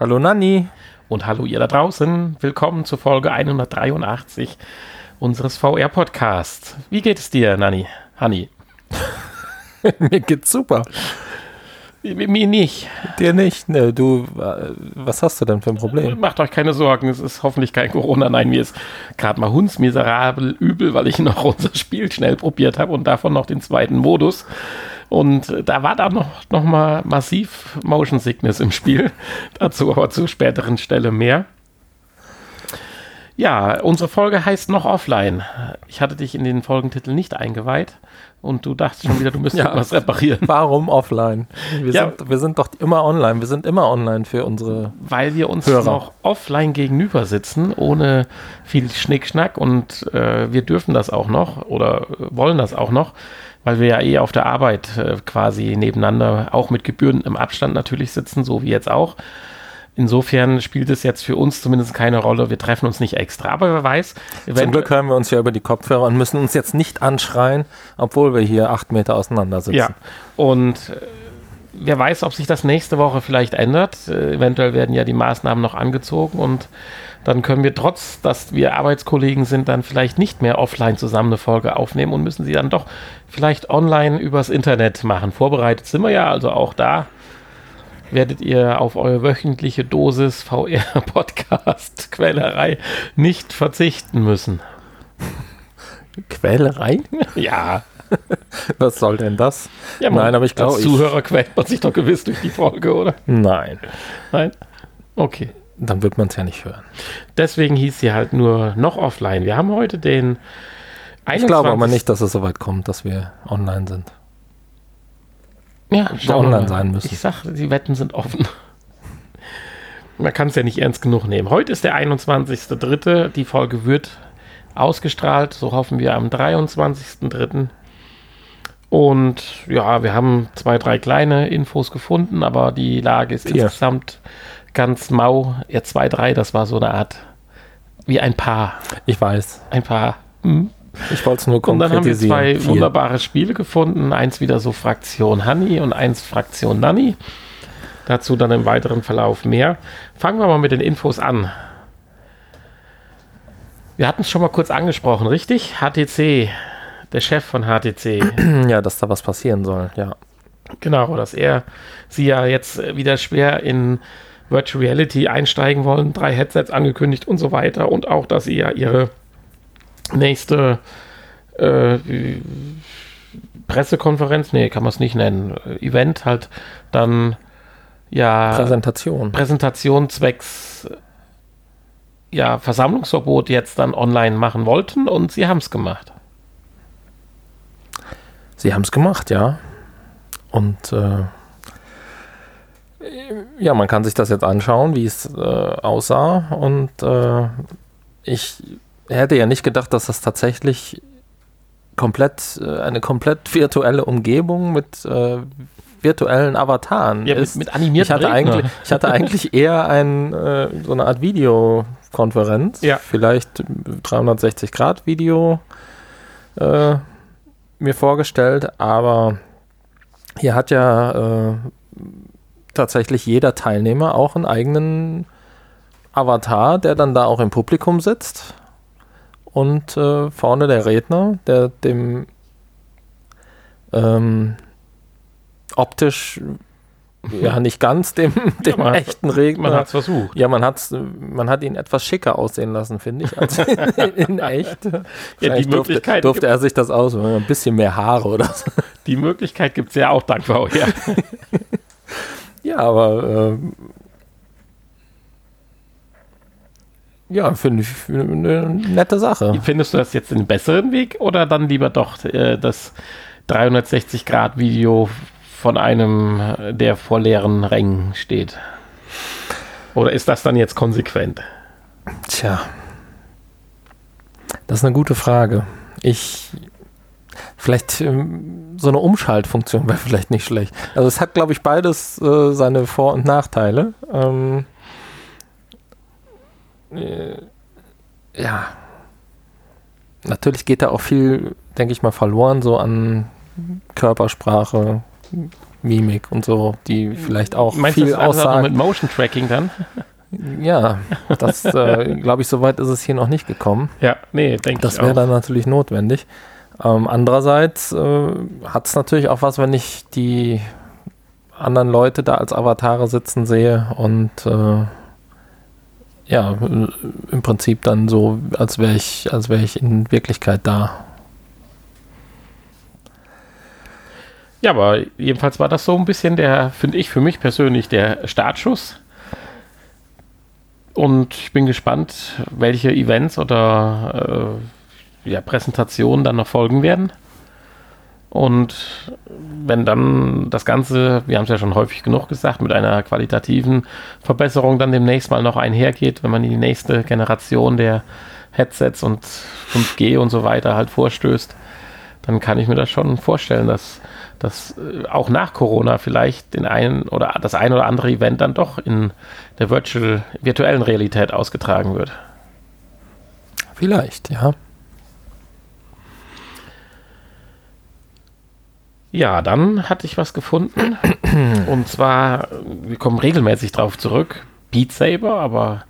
Hallo Nanni. Und hallo ihr da draußen. Willkommen zur Folge 183 unseres VR-Podcasts. Wie geht es dir, Nanni? Hanni? Mir geht's super. Mir nicht. Dir nicht? Ne, du, äh, was hast du denn für ein Problem? Macht euch keine Sorgen, es ist hoffentlich kein Corona. Nein, mir ist gerade mal hundsmiserabel übel, weil ich noch unser Spiel schnell probiert habe und davon noch den zweiten Modus. Und da war da noch, noch mal massiv Motion Sickness im Spiel. Dazu aber zu späteren Stelle mehr. Ja, unsere Folge heißt noch offline. Ich hatte dich in den Folgentitel nicht eingeweiht und du dachtest schon wieder, du müsstest ja, was reparieren. Warum offline? Wir, ja. sind, wir sind doch immer online. Wir sind immer online für unsere. Weil wir uns Hörer. noch offline gegenüber sitzen, ohne viel Schnickschnack und äh, wir dürfen das auch noch oder wollen das auch noch, weil wir ja eh auf der Arbeit äh, quasi nebeneinander, auch mit gebührendem Abstand natürlich sitzen, so wie jetzt auch. Insofern spielt es jetzt für uns zumindest keine Rolle. Wir treffen uns nicht extra. Aber wer weiß. Zum Glück hören wir uns ja über die Kopfhörer und müssen uns jetzt nicht anschreien, obwohl wir hier acht Meter auseinander sitzen. Ja. Und äh, wer weiß, ob sich das nächste Woche vielleicht ändert. Äh, eventuell werden ja die Maßnahmen noch angezogen und dann können wir trotz, dass wir Arbeitskollegen sind, dann vielleicht nicht mehr offline zusammen eine Folge aufnehmen und müssen sie dann doch vielleicht online übers Internet machen. Vorbereitet sind wir ja, also auch da werdet ihr auf eure wöchentliche Dosis VR-Podcast-Quälerei nicht verzichten müssen. Quälerei? Ja. Was soll denn das? Ja, Nein, aber ich glaube. Als Zuhörer quält man sich doch gewiss durch die Folge, oder? Nein. Nein? Okay. Dann wird man es ja nicht hören. Deswegen hieß sie halt nur noch offline. Wir haben heute den. 21. Ich glaube aber nicht, dass es so weit kommt, dass wir online sind. Ja, online sein müssen. Ich sag, die Wetten sind offen. Man kann es ja nicht ernst genug nehmen. Heute ist der 21.3. Die Folge wird ausgestrahlt. So hoffen wir am 23.3. Und ja, wir haben zwei, drei kleine Infos gefunden, aber die Lage ist Vier. insgesamt ganz mau. Ja, zwei, drei, das war so eine Art wie ein Paar. Ich weiß. Ein Paar. Hm. Ich wollte es nur konkretisieren. Und dann haben wir zwei Vier. wunderbare Spiele gefunden. Eins wieder so Fraktion Honey und eins Fraktion Nanny. Dazu dann im weiteren Verlauf mehr. Fangen wir mal mit den Infos an. Wir hatten es schon mal kurz angesprochen, richtig? HTC, der Chef von HTC. Ja, dass da was passieren soll, ja. Genau, dass er sie ja jetzt wieder schwer in Virtual Reality einsteigen wollen, drei Headsets angekündigt und so weiter und auch, dass sie ja ihre nächste äh, Pressekonferenz, nee, kann man es nicht nennen, Event halt dann ja Präsentation. Präsentation zwecks ja Versammlungsverbot jetzt dann online machen wollten und sie haben es gemacht. Sie haben es gemacht, ja. Und äh, ja, man kann sich das jetzt anschauen, wie es äh, aussah. Und äh, ich hätte ja nicht gedacht, dass das tatsächlich komplett äh, eine komplett virtuelle Umgebung mit äh, virtuellen Avataren ja, ist. Mit, mit animierten ich hatte eigentlich, ich hatte eigentlich eher ein, äh, so eine Art Videokonferenz, ja. vielleicht 360 Grad Video äh, mir vorgestellt, aber hier hat ja äh, tatsächlich jeder Teilnehmer auch einen eigenen Avatar, der dann da auch im Publikum sitzt und äh, vorne der Redner, der dem ähm, optisch ja nicht ganz dem, dem ja, echten Redner. Man hat es versucht. Ja, man, hat's, man hat ihn etwas schicker aussehen lassen, finde ich, als in, in echt. Ja, die Möglichkeit durfte, durfte er sich das aus, ein bisschen mehr Haare oder so. Die Möglichkeit gibt es ja auch dank VR. ja, aber äh, Ja, finde ich eine nette Sache. Findest du das jetzt den besseren Weg oder dann lieber doch äh, das 360-Grad-Video von einem, der vor leeren Rängen steht? Oder ist das dann jetzt konsequent? Tja, das ist eine gute Frage. Ich, vielleicht ähm, so eine Umschaltfunktion wäre vielleicht nicht schlecht. Also es hat, glaube ich, beides äh, seine Vor- und Nachteile. Ähm, äh, ja, natürlich geht da auch viel, denke ich mal, verloren, so an Körpersprache, Mimik und so, die vielleicht auch Meinst viel aussagen. mit Motion Tracking dann? Ja, das äh, glaube ich, soweit ist es hier noch nicht gekommen. Ja, nee, denke ich. Das wäre dann natürlich notwendig. Ähm, andererseits äh, hat es natürlich auch was, wenn ich die anderen Leute da als Avatare sitzen sehe und äh, ja, im Prinzip dann so, als wäre ich, als wäre ich in Wirklichkeit da. Ja, aber jedenfalls war das so ein bisschen der, finde ich für mich persönlich, der Startschuss. Und ich bin gespannt, welche Events oder äh, ja, Präsentationen dann noch folgen werden. Und wenn dann das Ganze, wir haben es ja schon häufig genug gesagt, mit einer qualitativen Verbesserung dann demnächst mal noch einhergeht, wenn man in die nächste Generation der Headsets und 5G und so weiter halt vorstößt, dann kann ich mir das schon vorstellen, dass dass äh, auch nach Corona vielleicht den einen oder das ein oder andere Event dann doch in der virtual, virtuellen Realität ausgetragen wird. Vielleicht, ja. Ja, dann hatte ich was gefunden. Und zwar, wir kommen regelmäßig drauf zurück. Beat Saber, aber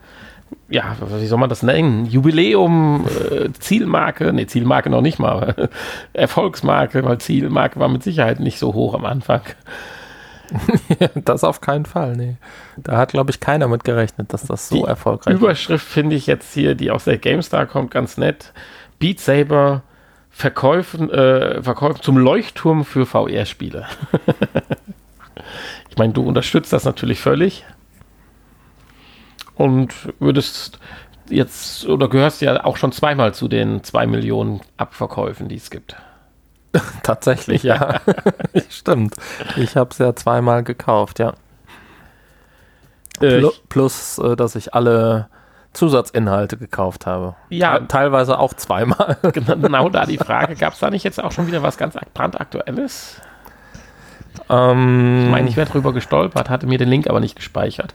ja, wie soll man das nennen? Jubiläum, äh, Zielmarke, ne, Zielmarke noch nicht mal, Erfolgsmarke, weil Zielmarke war mit Sicherheit nicht so hoch am Anfang. das auf keinen Fall, nee. Da hat, glaube ich, keiner mit gerechnet, dass das so die erfolgreich ist. Überschrift finde ich jetzt hier, die aus der GameStar kommt, ganz nett. Beat Saber Verkäufen, äh, Verkäufen zum Leuchtturm für VR-Spiele. ich meine, du unterstützt das natürlich völlig und würdest jetzt oder gehörst ja auch schon zweimal zu den zwei Millionen Abverkäufen, die es gibt. Tatsächlich, ja. Stimmt. Ich habe es ja zweimal gekauft, ja. Äh, plus, äh, dass ich alle Zusatzinhalte gekauft habe. Ja. Teilweise auch zweimal. Genau da die Frage. Gab es da nicht jetzt auch schon wieder was ganz brandaktuelles? Ähm, ich meine, ich wäre drüber gestolpert, hatte mir den Link aber nicht gespeichert.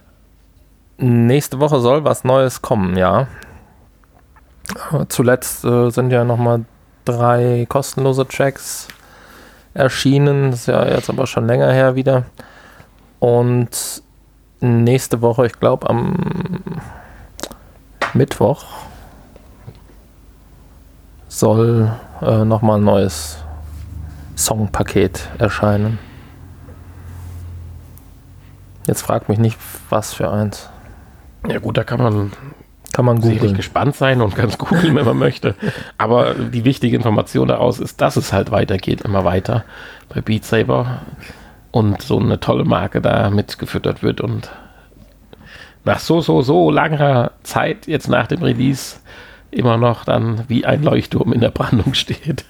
Nächste Woche soll was Neues kommen, ja. Zuletzt äh, sind ja nochmal drei kostenlose Tracks erschienen. Das ist ja jetzt aber schon länger her wieder. Und nächste Woche, ich glaube am Mittwoch, soll äh, nochmal ein neues Songpaket erscheinen. Jetzt fragt mich nicht, was für eins. Ja gut, da kann man kann man googeln. gespannt sein und ganz googeln, wenn man möchte. Aber die wichtige Information daraus ist, dass es halt weitergeht, immer weiter bei Beat Saber und so eine tolle Marke da mitgefüttert wird und nach so, so, so langer Zeit jetzt nach dem Release immer noch dann wie ein Leuchtturm in der Brandung steht.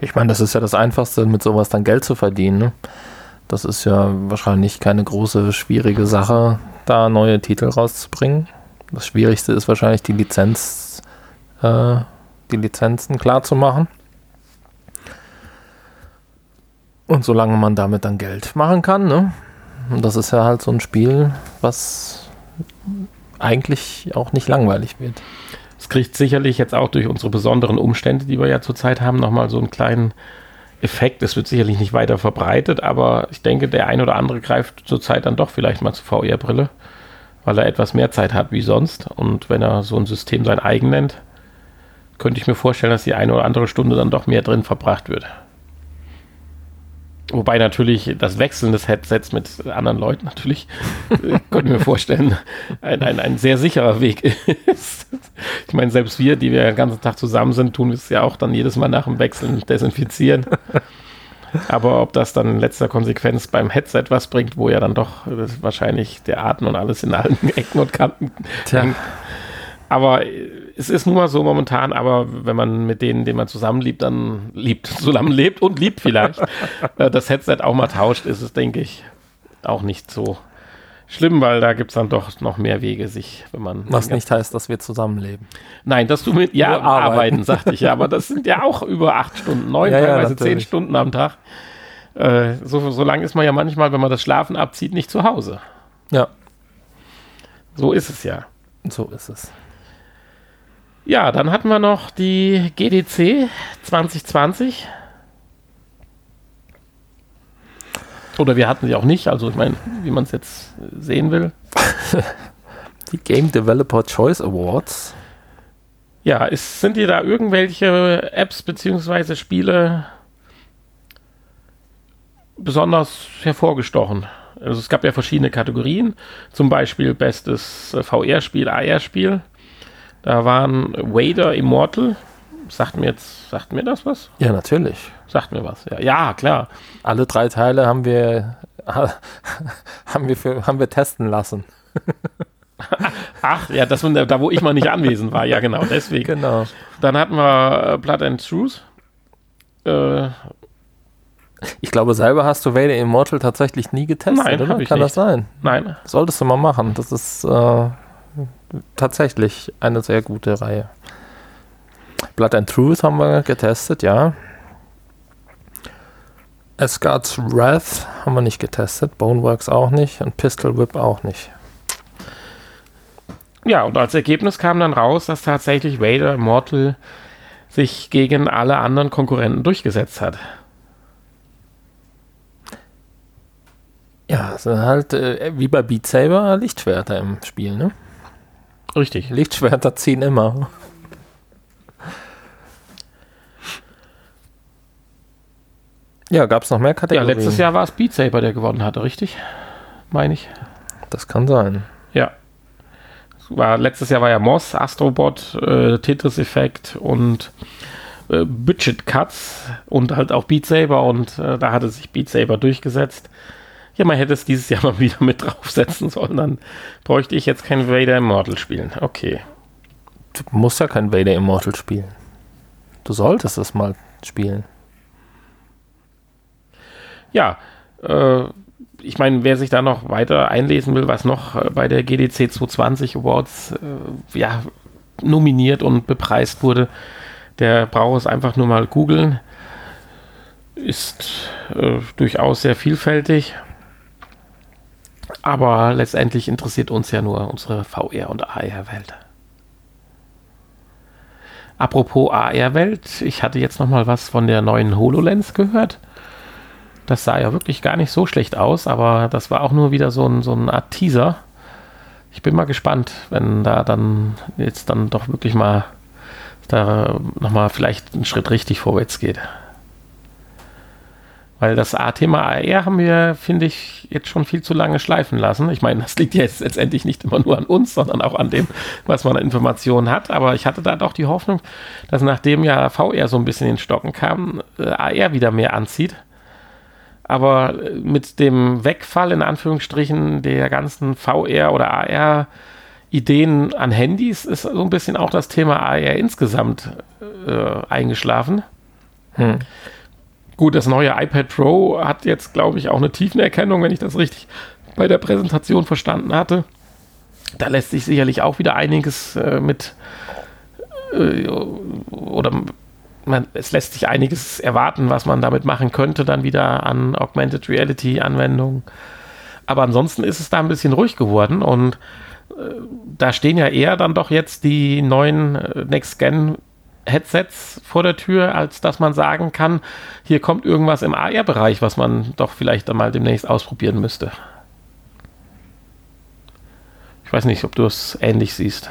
Ich meine, das ist ja das Einfachste, mit sowas dann Geld zu verdienen. Ne? Das ist ja wahrscheinlich keine große, schwierige Sache, da neue Titel rauszubringen. Das Schwierigste ist wahrscheinlich die Lizenz, äh, die Lizenzen klar zu machen. Und solange man damit dann Geld machen kann, ne? Und das ist ja halt so ein Spiel, was eigentlich auch nicht langweilig wird. Es kriegt sicherlich jetzt auch durch unsere besonderen Umstände, die wir ja zurzeit haben, nochmal so einen kleinen Effekt. Es wird sicherlich nicht weiter verbreitet, aber ich denke, der ein oder andere greift zurzeit dann doch vielleicht mal zur VR-Brille, weil er etwas mehr Zeit hat wie sonst. Und wenn er so ein System sein eigen nennt, könnte ich mir vorstellen, dass die eine oder andere Stunde dann doch mehr drin verbracht wird. Wobei natürlich das Wechseln des Headsets mit anderen Leuten natürlich, äh, könnte mir vorstellen, ein, ein, ein sehr sicherer Weg ist. Ich meine, selbst wir, die wir den ganzen Tag zusammen sind, tun es ja auch dann jedes Mal nach dem Wechseln desinfizieren. Aber ob das dann in letzter Konsequenz beim Headset was bringt, wo ja dann doch wahrscheinlich der Atem und alles in allen Ecken und Kanten Tja. hängt. Aber es ist nun mal so momentan, aber wenn man mit denen, denen man zusammenliebt, dann liebt, zusammenlebt und liebt vielleicht, äh, das Headset auch mal tauscht, ist es, denke ich, auch nicht so schlimm, weil da gibt es dann doch noch mehr Wege, sich, wenn man. Was nicht heißt, dass wir zusammenleben. Nein, dass du mit, ja, arbeiten. arbeiten, sagte ich ja, aber das sind ja auch über acht Stunden, neun, ja, teilweise ja, zehn Stunden am Tag. Äh, so, so lange ist man ja manchmal, wenn man das Schlafen abzieht, nicht zu Hause. Ja. So ist es ja. So ist es. Ja, dann hatten wir noch die GDC 2020. Oder wir hatten sie auch nicht, also ich meine, wie man es jetzt sehen will. Die Game Developer Choice Awards. Ja, ist, sind dir da irgendwelche Apps bzw. Spiele besonders hervorgestochen? Also es gab ja verschiedene Kategorien, zum Beispiel bestes äh, VR-Spiel, AR-Spiel. Da waren Wader Immortal. Sagt mir jetzt, sagt mir das was? Ja, natürlich. Sagt mir was. Ja, ja klar. Alle drei Teile haben wir, haben wir, für, haben wir testen lassen. Ach, ja, das war da, wo ich mal nicht anwesend war. Ja, genau, deswegen. Genau. Dann hatten wir äh, Blood and Truth. Äh, ich glaube, selber hast du Vader Immortal tatsächlich nie getestet, Nein, oder? ich Kann nicht. das sein? nein. Solltest du mal machen. Das ist äh, tatsächlich eine sehr gute Reihe. Blood and Truth haben wir getestet, ja. Asgard's Wrath haben wir nicht getestet, Boneworks auch nicht und Pistol Whip auch nicht. Ja, und als Ergebnis kam dann raus, dass tatsächlich Vader Immortal sich gegen alle anderen Konkurrenten durchgesetzt hat. Ja, es sind halt äh, wie bei Beat Saber Lichtschwerter im Spiel, ne? Richtig. Lichtschwerter ziehen immer. Ja, gab es noch mehr Ja, Kategorien? letztes Jahr war es Beat Saber, der gewonnen hatte, richtig? Meine ich. Das kann sein. Ja. War, letztes Jahr war ja Moss, Astrobot, äh, Tetris Effect und äh, Budget Cuts und halt auch Beat Saber und äh, da hatte sich Beat Saber durchgesetzt. Ja, man hätte es dieses Jahr mal wieder mit draufsetzen sollen, dann bräuchte ich jetzt kein Vader Immortal spielen. Okay. Du musst ja kein Vader Immortal spielen. Du solltest es mal spielen. Ja, äh, ich meine, wer sich da noch weiter einlesen will, was noch äh, bei der GDC 220 Awards äh, ja, nominiert und bepreist wurde, der braucht es einfach nur mal googeln. Ist äh, durchaus sehr vielfältig. Aber letztendlich interessiert uns ja nur unsere VR- und AR-Welt. Apropos AR-Welt, ich hatte jetzt noch mal was von der neuen HoloLens gehört. Das sah ja wirklich gar nicht so schlecht aus, aber das war auch nur wieder so, ein, so eine Art Teaser. Ich bin mal gespannt, wenn da dann jetzt dann doch wirklich mal da nochmal vielleicht einen Schritt richtig vorwärts geht. Weil das A-Thema AR haben wir, finde ich, jetzt schon viel zu lange schleifen lassen. Ich meine, das liegt jetzt letztendlich nicht immer nur an uns, sondern auch an dem, was man an Informationen hat. Aber ich hatte da doch die Hoffnung, dass nachdem ja VR so ein bisschen in Stocken kam, äh, AR wieder mehr anzieht. Aber äh, mit dem Wegfall in Anführungsstrichen der ganzen VR oder AR Ideen an Handys ist so ein bisschen auch das Thema AR insgesamt äh, eingeschlafen. Hm. Gut, das neue iPad Pro hat jetzt, glaube ich, auch eine Tiefenerkennung, wenn ich das richtig bei der Präsentation verstanden hatte. Da lässt sich sicherlich auch wieder einiges äh, mit äh, oder man, es lässt sich einiges erwarten, was man damit machen könnte, dann wieder an Augmented Reality Anwendungen. Aber ansonsten ist es da ein bisschen ruhig geworden und äh, da stehen ja eher dann doch jetzt die neuen äh, Next Gen Headsets vor der Tür, als dass man sagen kann, hier kommt irgendwas im AR-Bereich, was man doch vielleicht einmal demnächst ausprobieren müsste. Ich weiß nicht, ob du es ähnlich siehst.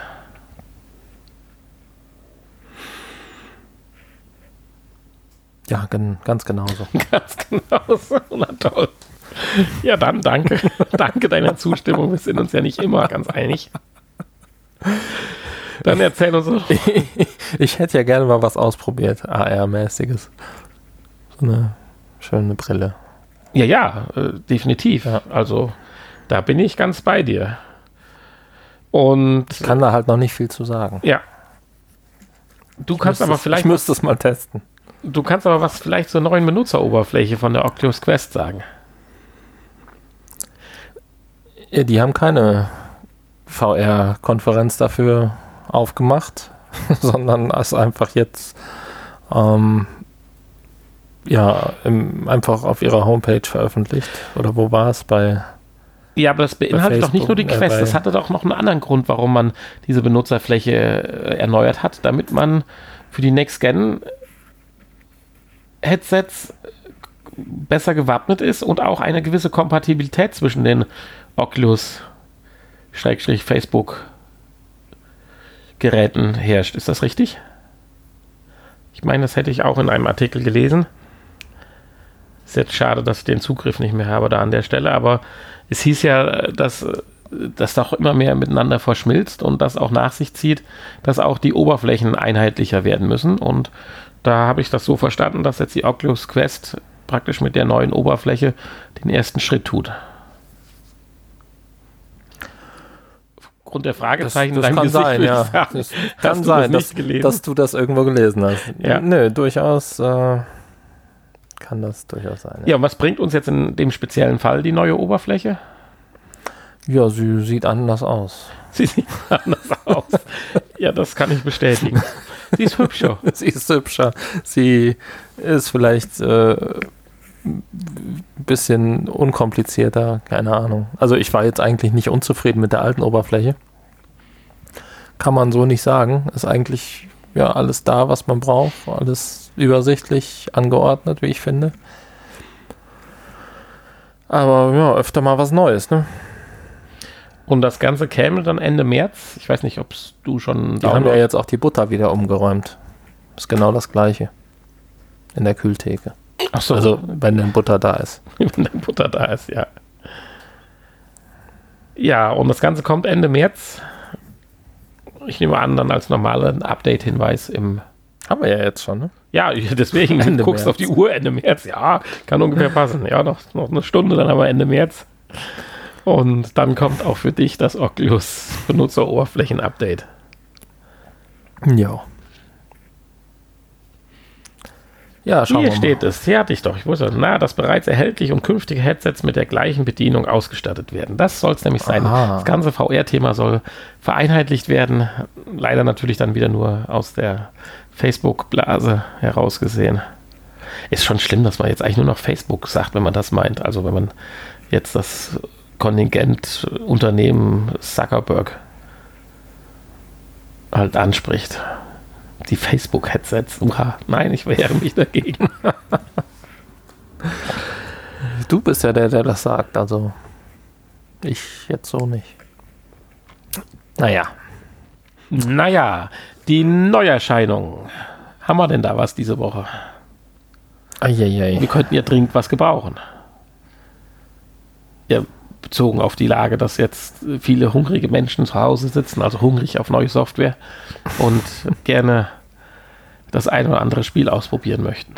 Ja, gen ganz genauso. Ganz genau so. Na toll. Ja, dann danke. danke deiner Zustimmung. Wir sind uns ja nicht immer ganz einig. Dann erzähl uns doch. ich hätte ja gerne mal was ausprobiert, AR-mäßiges. So eine schöne Brille. Ja, ja, äh, definitiv. Ja. Also, da bin ich ganz bei dir. Und Ich kann da halt noch nicht viel zu sagen. ja. Du kannst Müsste aber vielleicht Ich müsste es mal testen. Du kannst aber was vielleicht zur neuen Benutzeroberfläche von der Oculus Quest sagen. Ja, die haben keine VR-Konferenz dafür aufgemacht, sondern es einfach jetzt ähm, ja im, einfach auf ihrer Homepage veröffentlicht. Oder wo war es? Bei Ja, aber das beinhaltet doch nicht nur die äh, Quest. bei- Das hatte doch noch einen anderen Grund, warum man diese Benutzerfläche äh, erneuert hat, damit man für die Next Gen Headsets besser gewappnet ist und auch eine gewisse Kompatibilität zwischen den Oculus Facebook Geräten herrscht. Ist das richtig? Ich meine, das hätte ich auch in einem Artikel gelesen. Ist jetzt schade, dass ich den Zugriff nicht mehr habe da an der Stelle, aber es hieß ja, dass das doch immer mehr miteinander verschmilzt und das auch nach sich zieht, dass auch die Oberflächen einheitlicher werden müssen. Und da habe ich das so verstanden, dass jetzt die Oculus Quest praktisch mit der neuen Oberfläche den ersten Schritt tut. Aufgrund der Fragezeichen, das, das kann sein, ja. Das kann sein, dass, dass, du das irgendwo gelesen hast. Ja. Nö, durchaus äh, kann das durchaus sein. Ja. ja, und was bringt uns jetzt in dem speziellen Fall die neue Oberfläche? Ja, sie sieht anders aus. Sie sieht anders aus. Ja, das kann ich bestätigen. Sie ist hübscher. sie ist hübscher. Sie ist vielleicht äh, bisschen unkomplizierter, keine Ahnung. Also ich war jetzt eigentlich nicht unzufrieden mit der alten Oberfläche. Kann man so nicht sagen. Ist eigentlich ja alles da, was man braucht. Alles übersichtlich angeordnet, wie ich finde. Aber ja, öfter mal was Neues, ne? Und das Ganze käme dann Ende März. Ich weiß nicht, ob du schon. Die haben ja jetzt auch die Butter wieder umgeräumt. Ist genau das gleiche. In der Kühltheke. Ach so. Also, wenn denn Butter da ist. wenn denn Butter da ist, ja. Ja, und das Ganze kommt Ende März. Ich nehme an, dann als normalen Update-Hinweis im. Haben wir ja jetzt schon, ne? Ja, deswegen Ende guckst März. auf die Uhr Ende März. Ja, kann ungefähr passen. Ja, noch, noch eine Stunde, dann haben wir Ende März. Und dann kommt auch für dich das Oculus Benutzeroberflächen-Update. Ja. Ja, schauen Hier wir steht es. Hier hatte ich doch. Ich wusste, na, dass bereits erhältliche und künftige Headsets mit der gleichen Bedienung ausgestattet werden. Das soll es nämlich sein. Aha. Das ganze VR-Thema soll vereinheitlicht werden. Leider natürlich dann wieder nur aus der Facebook-Blase herausgesehen. Ist schon schlimm, dass man jetzt eigentlich nur noch Facebook sagt, wenn man das meint. Also wenn man jetzt das Kontingent Unternehmen Zuckerberg halt anspricht. Die Facebook-Headsets. Nein, ich wehre mich dagegen. du bist ja der, der das sagt, also ich jetzt so nicht. Naja. Naja, die Neuerscheinung. Haben wir denn da was diese Woche? Eieiei. Wir könnten ja dringend was gebrauchen. Ja, bezogen auf die Lage, dass jetzt viele hungrige Menschen zu Hause sitzen, also hungrig auf neue Software und gerne das ein oder andere Spiel ausprobieren möchten.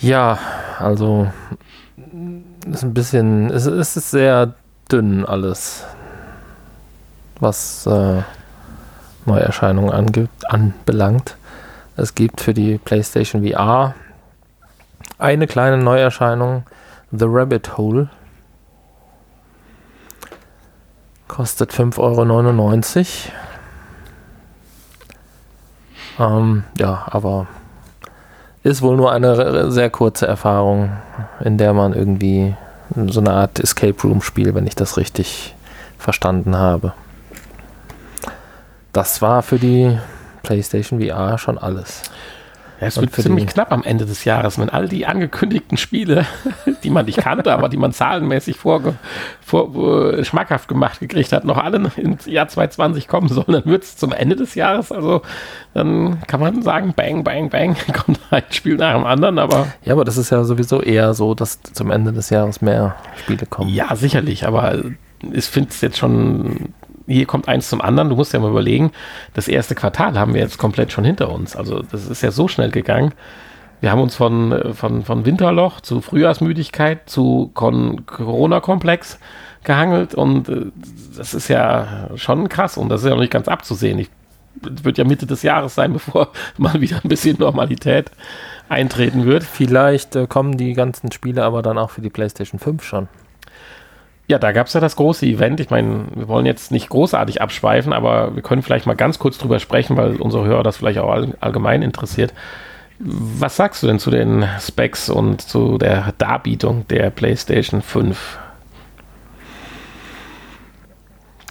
Ja, also ist ein bisschen, es, es ist sehr dünn alles, was äh, Neuerscheinungen angibt, anbelangt. Es gibt für die PlayStation VR eine kleine Neuerscheinung, The Rabbit Hole. Kostet 5,99 Euro. Ähm, ja, aber ist wohl nur eine sehr kurze Erfahrung, in der man irgendwie so eine Art Escape Room spielt, wenn ich das richtig verstanden habe. Das war für die PlayStation VR schon alles. Es wird ziemlich knapp am Ende des Jahres, wenn all die angekündigten Spiele, die man nicht kannte, aber die man zahlenmäßig vor, vor, äh, schmackhaft gemacht gekriegt hat, noch alle ins Jahr 2020 kommen sollen, dann wird es zum Ende des Jahres, also dann kann man sagen, bang, bang, bang, kommt ein Spiel nach dem anderen, aber... Ja, aber das ist ja sowieso eher so, dass zum Ende des Jahres mehr Spiele kommen. Ja, sicherlich, aber ich finde es jetzt schon hier kommt eins zum anderen. Du musst ja mal überlegen, das erste Quartal haben wir jetzt komplett schon hinter uns. Also das ist ja so schnell gegangen. Wir haben uns von, von, von Winterloch zu Frühjahrsmüdigkeit zu Corona-Komplex gehangelt und äh, das ist ja schon krass und das ist ja noch nicht ganz abzusehen. Ich, wird ja Mitte des Jahres sein, bevor mal wieder ein bisschen Normalität eintreten wird. Vielleicht äh, kommen die ganzen Spiele aber dann auch für die PlayStation 5 schon. Ja, da gab es ja das große Event. Ich meine, wir wollen jetzt nicht großartig abschweifen, aber wir können vielleicht mal ganz kurz drüber sprechen, weil unsere Hörer das vielleicht auch all, allgemein interessiert. Was sagst du denn zu den Specs und zu der Darbietung der PlayStation 5?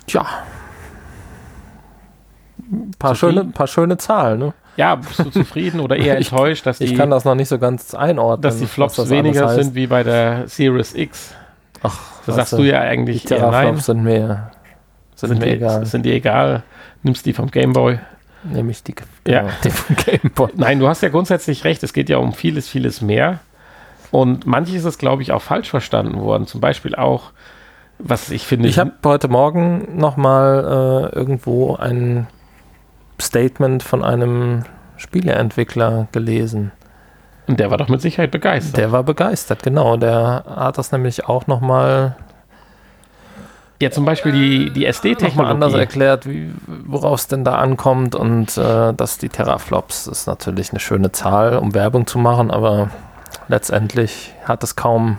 Tja. Ein paar, schöne, paar schöne Zahlen, ne? Ja, bist du zufrieden oder eher enttäuscht, dass die. Ich kann das noch nicht so ganz einordnen. Dass die Flops das weniger sind wie bei der Series X. Ach, da sagst du ja eigentlich die nein. sind mir, sind, sind mir die, egal. Sind dir egal. Nimmst die vom Gameboy. Nehme ich die, genau, ja. die vom Gameboy. Nein, du hast ja grundsätzlich recht. Es geht ja um vieles, vieles mehr. Und manches ist, glaube ich, auch falsch verstanden worden. Zum Beispiel auch, was ich finde. Ich habe heute Morgen nochmal äh, irgendwo ein Statement von einem Spieleentwickler gelesen. Und der war doch mit Sicherheit begeistert. Der war begeistert, genau. Der hat das nämlich auch nochmal. Ja, zum Beispiel die, die SD-Technologie. anders erklärt, worauf es denn da ankommt und äh, dass die Teraflops ist natürlich eine schöne Zahl, um Werbung zu machen, aber letztendlich hat es kaum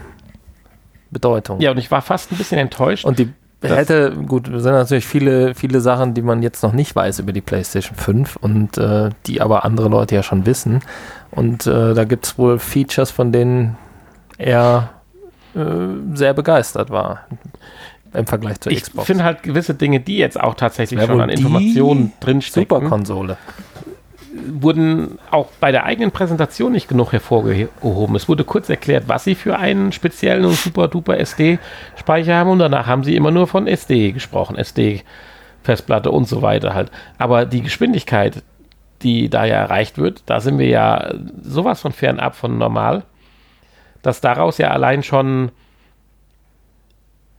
Bedeutung. Ja, und ich war fast ein bisschen enttäuscht. Und die hätte, gut, es sind natürlich viele, viele Sachen, die man jetzt noch nicht weiß über die PlayStation 5 und äh, die aber andere Leute ja schon wissen. Und äh, da gibt es wohl Features, von denen er äh, sehr begeistert war im Vergleich zur ich Xbox. Ich finde halt gewisse Dinge, die jetzt auch tatsächlich schon an Informationen drinstecken. Superkonsole wurden auch bei der eigenen Präsentation nicht genug hervorgehoben. Es wurde kurz erklärt, was sie für einen speziellen und super duper SD-Speicher haben und danach haben sie immer nur von SD gesprochen, SD-Festplatte und so weiter halt. Aber die Geschwindigkeit, die da ja erreicht wird, da sind wir ja sowas von fernab von normal, dass daraus ja allein schon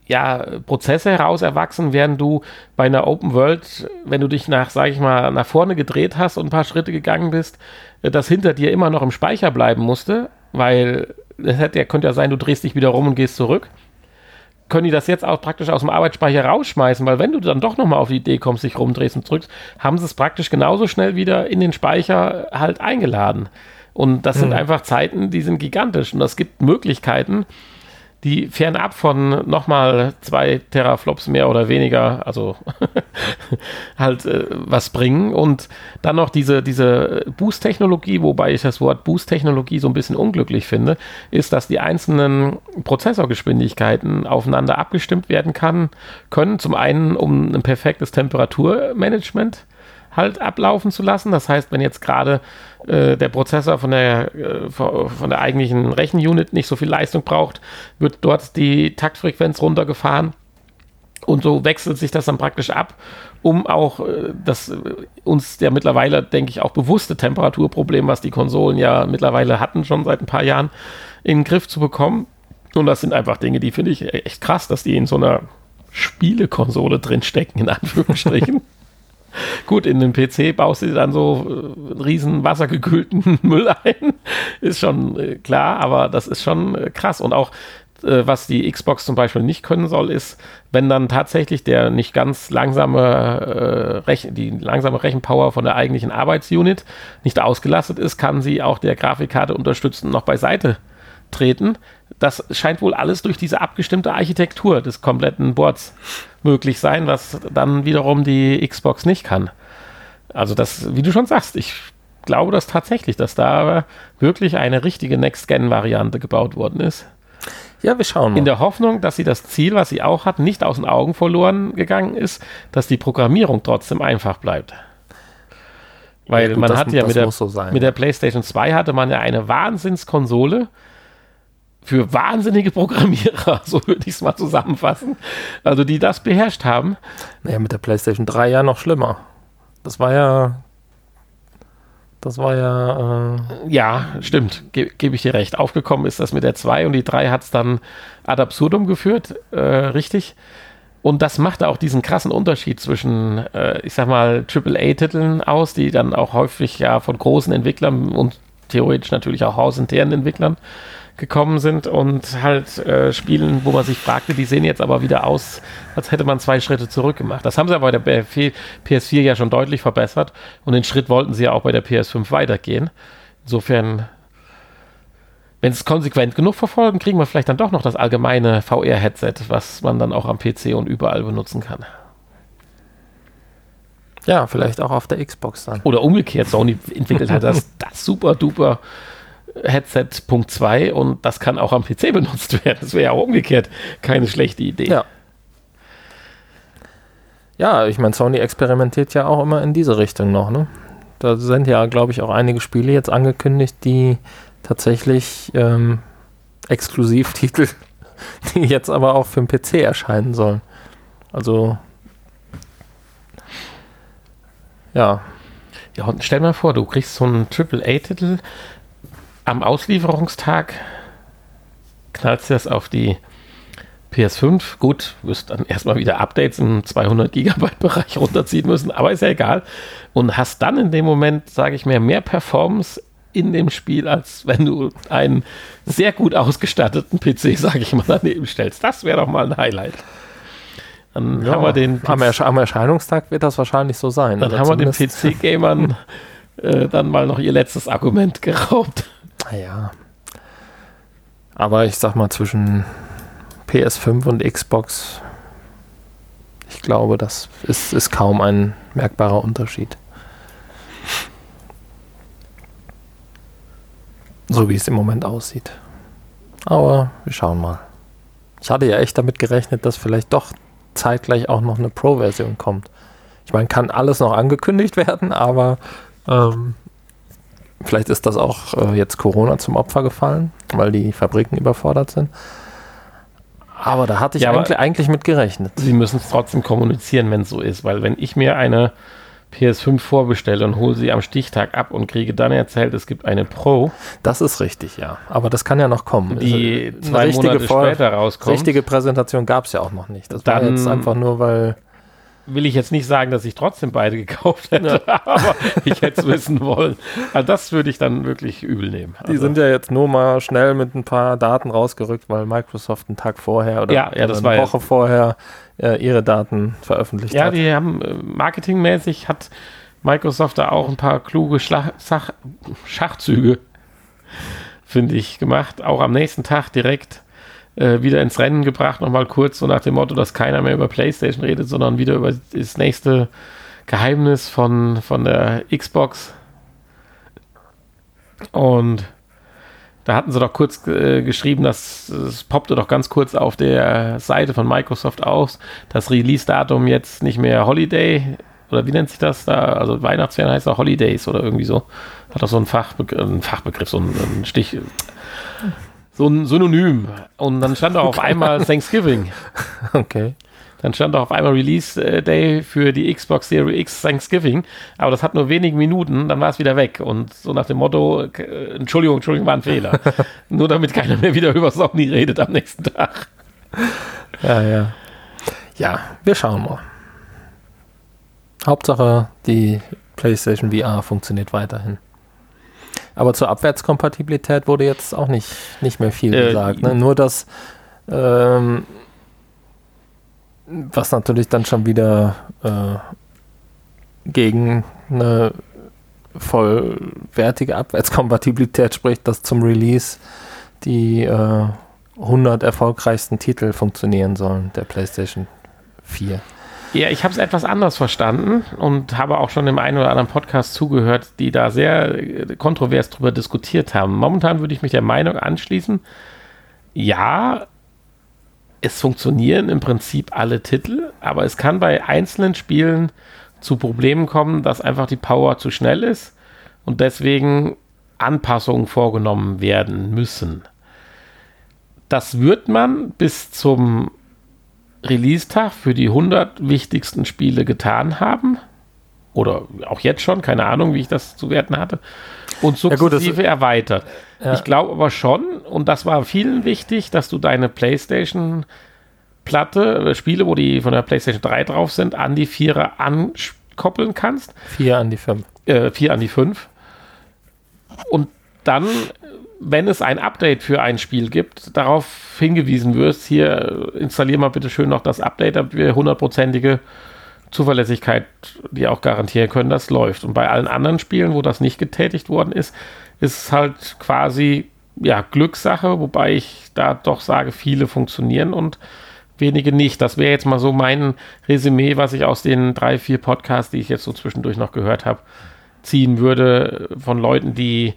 ja, Prozesse heraus erwachsen, während du bei einer Open World, wenn du dich nach, sag ich mal, nach vorne gedreht hast und ein paar Schritte gegangen bist, äh, das hinter dir immer noch im Speicher bleiben musste, weil es hätte, ja, könnte ja sein, du drehst dich wieder rum und gehst zurück. Können die das jetzt auch praktisch aus dem Arbeitsspeicher rausschmeißen, weil wenn du dann doch nochmal auf die Idee kommst, dich rumdrehst und drückst, haben sie es praktisch genauso schnell wieder in den Speicher halt eingeladen. Und das mhm. sind einfach Zeiten, die sind gigantisch und das gibt Möglichkeiten, die fernab von nochmal zwei Teraflops mehr oder weniger, also halt äh, was bringen. Und dann noch diese, diese Boost-Technologie, wobei ich das Wort Boost-Technologie so ein bisschen unglücklich finde, ist, dass die einzelnen Prozessorgeschwindigkeiten aufeinander abgestimmt werden kann, können. Zum einen, um ein perfektes Temperaturmanagement halt ablaufen zu lassen. Das heißt, wenn jetzt gerade äh, der Prozessor von der, äh, von der eigentlichen Rechenunit nicht so viel Leistung braucht, wird dort die Taktfrequenz runtergefahren. Und so wechselt sich das dann praktisch ab, um auch äh, das uns der mittlerweile, denke ich, auch bewusste Temperaturproblem, was die Konsolen ja mittlerweile hatten, schon seit ein paar Jahren, in den Griff zu bekommen. Und das sind einfach Dinge, die finde ich echt krass, dass die in so einer Spielekonsole drinstecken, in Anführungsstrichen. Gut, in den PC baust du dann so äh, einen riesen wassergekühlten Müll ein. Ist schon äh, klar, aber das ist schon äh, krass. Und auch äh, was die Xbox zum Beispiel nicht können soll, ist, wenn dann tatsächlich der nicht ganz langsame, äh, die langsame Rechenpower von der eigentlichen Arbeitsunit nicht ausgelastet ist, kann sie auch der Grafikkarte unterstützend noch beiseite treten. Das scheint wohl alles durch diese abgestimmte Architektur des kompletten Boards möglich sein, was dann wiederum die Xbox nicht kann. Also das, wie du schon sagst, ich glaube das tatsächlich, dass da wirklich eine richtige Next-Gen-Variante gebaut worden ist. Ja, wir schauen mal. In der Hoffnung, dass sie das Ziel, was sie auch hat, nicht aus den Augen verloren gegangen ist, dass die Programmierung trotzdem einfach bleibt. Weil ja, gut, man hat ja mit der, so mit der PlayStation 2 hatte man ja eine Wahnsinnskonsole, für wahnsinnige Programmierer, so würde ich es mal zusammenfassen. Also die das beherrscht haben. Naja, mit der PlayStation 3 ja noch schlimmer. Das war ja. Das war ja. Äh ja, stimmt. Ge Gebe ich dir recht. Aufgekommen ist das mit der 2 und die 3 hat es dann ad absurdum geführt. Äh, richtig. Und das machte auch diesen krassen Unterschied zwischen, äh, ich sag mal, AAA-Titeln aus, die dann auch häufig ja von großen Entwicklern und theoretisch natürlich auch hausinternen Entwicklern gekommen sind und halt äh, Spielen, wo man sich fragte, die sehen jetzt aber wieder aus, als hätte man zwei Schritte zurück gemacht. Das haben sie aber bei der PS4 ja schon deutlich verbessert und den Schritt wollten sie ja auch bei der PS5 weitergehen. Insofern, wenn es konsequent genug verfolgen, kriegen wir vielleicht dann doch noch das allgemeine VR-Headset, was man dann auch am PC und überall benutzen kann. Ja, vielleicht auch auf der Xbox dann. Oder umgekehrt, Sony entwickelt halt das, das super duper Headset Punkt 2 und das kann auch am PC benutzt werden. Das wäre ja auch umgekehrt keine schlechte Idee. Ja. Ja, ich meine, Sony experimentiert ja auch immer in diese Richtung noch, ne? Da sind ja, glaube ich, auch einige Spiele jetzt angekündigt, die tatsächlich ähm, Exklusivtitel, die jetzt aber auch für den PC erscheinen sollen. Also ja. Ja, und stell mal vor, du kriegst so einen AAA-Titel am Auslieferungstag, knallst das auf die PS5. Gut, wirst dann erstmal wieder Updates im 200 Gigabyte Bereich runterziehen müssen, aber ist ja egal. Und hast dann in dem Moment, sage ich mir, mehr Performance in dem Spiel, als wenn du einen sehr gut ausgestatteten PC, sage ich mal, daneben stellst. Das wäre doch mal ein Highlight. Dann ja, haben wir den am, Ersch am, Erscheinungstag wird das wahrscheinlich so sein. Dann haben wir den PC-Gamern äh, dann mal noch ihr letztes Argument geraubt. Ja. Aber ich sag mal, zwischen PS5 und Xbox, ich glaube, das ist, ist kaum ein merkbarer Unterschied. So wie es im Moment aussieht. Aber wir schauen mal. Ich hatte ja echt damit gerechnet, dass vielleicht doch zeitgleich auch noch eine Pro-Version kommt. Ich meine, kann alles noch angekündigt werden, aber ähm, vielleicht ist das auch äh, jetzt Corona zum Opfer gefallen, weil die Fabriken überfordert sind. Aber da hatte ich ja, eigentlich, eigentlich mit gerechnet. Sie müssen es trotzdem kommunizieren, wenn es so ist, weil wenn ich mir eine PS5 vorbestelle und hole sie am Stichtag ab und kriege dann erzählt, es gibt eine Pro. Das ist richtig, ja. Aber das kann ja noch kommen. Die also, zwei Monate später rauskommt. Richtige Präsentation gab es ja auch noch nicht. Das dann war jetzt einfach nur, weil will ich jetzt nicht sagen, dass ich trotzdem beide gekauft hätte, ja. aber ich hätte es wissen wollen. Also das würde ich dann wirklich übel nehmen. Die also sind ja jetzt nur mal schnell mit ein paar Daten rausgerückt, weil Microsoft einen Tag vorher oder, ja, ja, eine Woche vorher äh, ihre Daten veröffentlicht hat. Ja, die haben äh, marketingmäßig hat Microsoft da auch ein paar kluge Schlag Sach Schachzüge, finde ich, gemacht. Auch am nächsten Tag direkt äh, wieder ins Rennen gebracht, nochmal kurz so nach dem Motto, dass keiner mehr über PlayStation redet, sondern wieder über das nächste Geheimnis von, von der Xbox. Und da hatten sie doch kurz äh, geschrieben, dass es poppte doch ganz kurz auf der Seite von Microsoft aus, das Release-Datum jetzt nicht mehr Holiday oder wie nennt sich das da? Also Weihnachtsferien heißt auch Holidays oder irgendwie so. Hat doch so einen, Fachbegr einen Fachbegriff, so einen, einen Stich so ein Synonym. Und dann stand da auf okay. einmal Thanksgiving. Okay. Dann stand da auf einmal Release äh, Day für die Xbox Series X Thanksgiving. Aber das hat nur wenige Minuten, dann war es wieder weg. Und so nach dem Motto, äh, Entschuldigung, Entschuldigung, war ein Fehler. nur damit keiner mehr wieder über Sony redet am nächsten Tag. Ja, ja. Ja, wir schauen mal. Hauptsache, die PlayStation VR funktioniert weiterhin. Aber zur Abwärtskompatibilität wurde jetzt auch nicht, nicht mehr viel äh, gesagt. Ne? Nur dass, ähm, was natürlich dann schon wieder äh, gegen eine vollwertige Abwärtskompatibilität spricht, dass zum Release die äh, 100 erfolgreichsten Titel funktionieren sollen der PlayStation 4. Ja, ich habe es etwas anders verstanden und habe auch schon im einen oder anderen Podcast zugehört, die da sehr äh, kontrovers darüber diskutiert haben. Momentan würde ich mich der Meinung anschließen, ja, es funktionieren im Prinzip alle Titel, aber es kann bei einzelnen Spielen zu Problemen kommen, dass einfach die Power zu schnell ist und deswegen Anpassungen vorgenommen werden müssen. Das wird man bis zum Release-Tag für die 100 wichtigsten Spiele getan haben. Oder auch jetzt schon, keine Ahnung, wie ich das zu werten hatte. Und sukzessive ja gut, erweitert. Ja. Ich glaube aber schon, und das war vielen wichtig, dass du deine PlayStation Platte, äh, Spiele, wo die von der PlayStation 3 drauf sind, an die 4er ankoppeln kannst. 4 an die 5. Äh, 4 an die 5. Und dann wenn es ein Update für ein Spiel gibt, darauf hingewiesen wirst, hier installier mal bitte schön noch das Update, damit wir hundertprozentige Zuverlässigkeit dir auch garantieren können, das läuft. Und bei allen anderen Spielen, wo das nicht getätigt worden ist, ist es halt quasi ja, Glückssache, wobei ich da doch sage, viele funktionieren und wenige nicht. Das wäre jetzt mal so mein Resümee, was ich aus den drei, vier Podcasts, die ich jetzt so zwischendurch noch gehört habe, ziehen würde von Leuten, die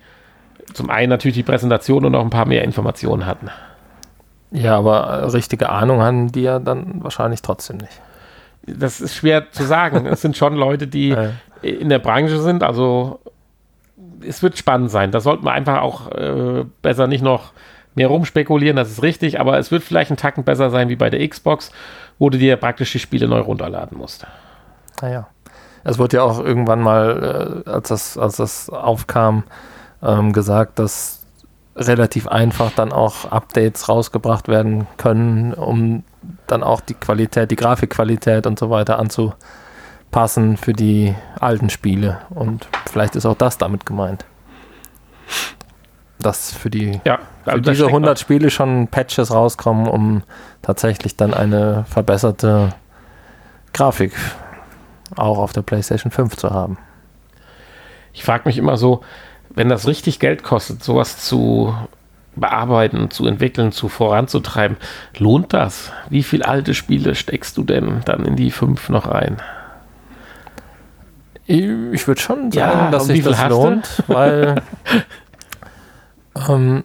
zum einen natürlich die Präsentation und noch ein paar mehr Informationen hatten. Ja, aber äh, richtige Ahnung haben die ja dann wahrscheinlich trotzdem nicht. Das ist schwer zu sagen. es sind schon Leute, die in der Branche sind. Also es wird spannend sein. Da sollten wir einfach auch äh, besser nicht noch mehr rumspekulieren, das ist richtig, aber es wird vielleicht ein Tacken besser sein wie bei der Xbox, wo du dir praktisch die Spiele neu runterladen musst. Naja. Es wurde ja auch irgendwann mal, äh, als, das, als das aufkam, ähm, gesagt, dass relativ einfach dann auch Updates rausgebracht werden können, um dann auch die Qualität, die Grafikqualität und so weiter anzupassen für die alten Spiele. Und vielleicht ist auch das damit gemeint. Dass für die ja, also für diese 100 Spiele schon Patches rauskommen, um tatsächlich dann eine verbesserte Grafik auch auf der PlayStation 5 zu haben. Ich frage mich immer so, wenn das richtig Geld kostet, sowas zu bearbeiten, zu entwickeln, zu voranzutreiben, lohnt das? Wie viele alte Spiele steckst du denn dann in die 5 noch rein? Ich würde schon sagen, ja, dass sich das lohnt, weil ähm,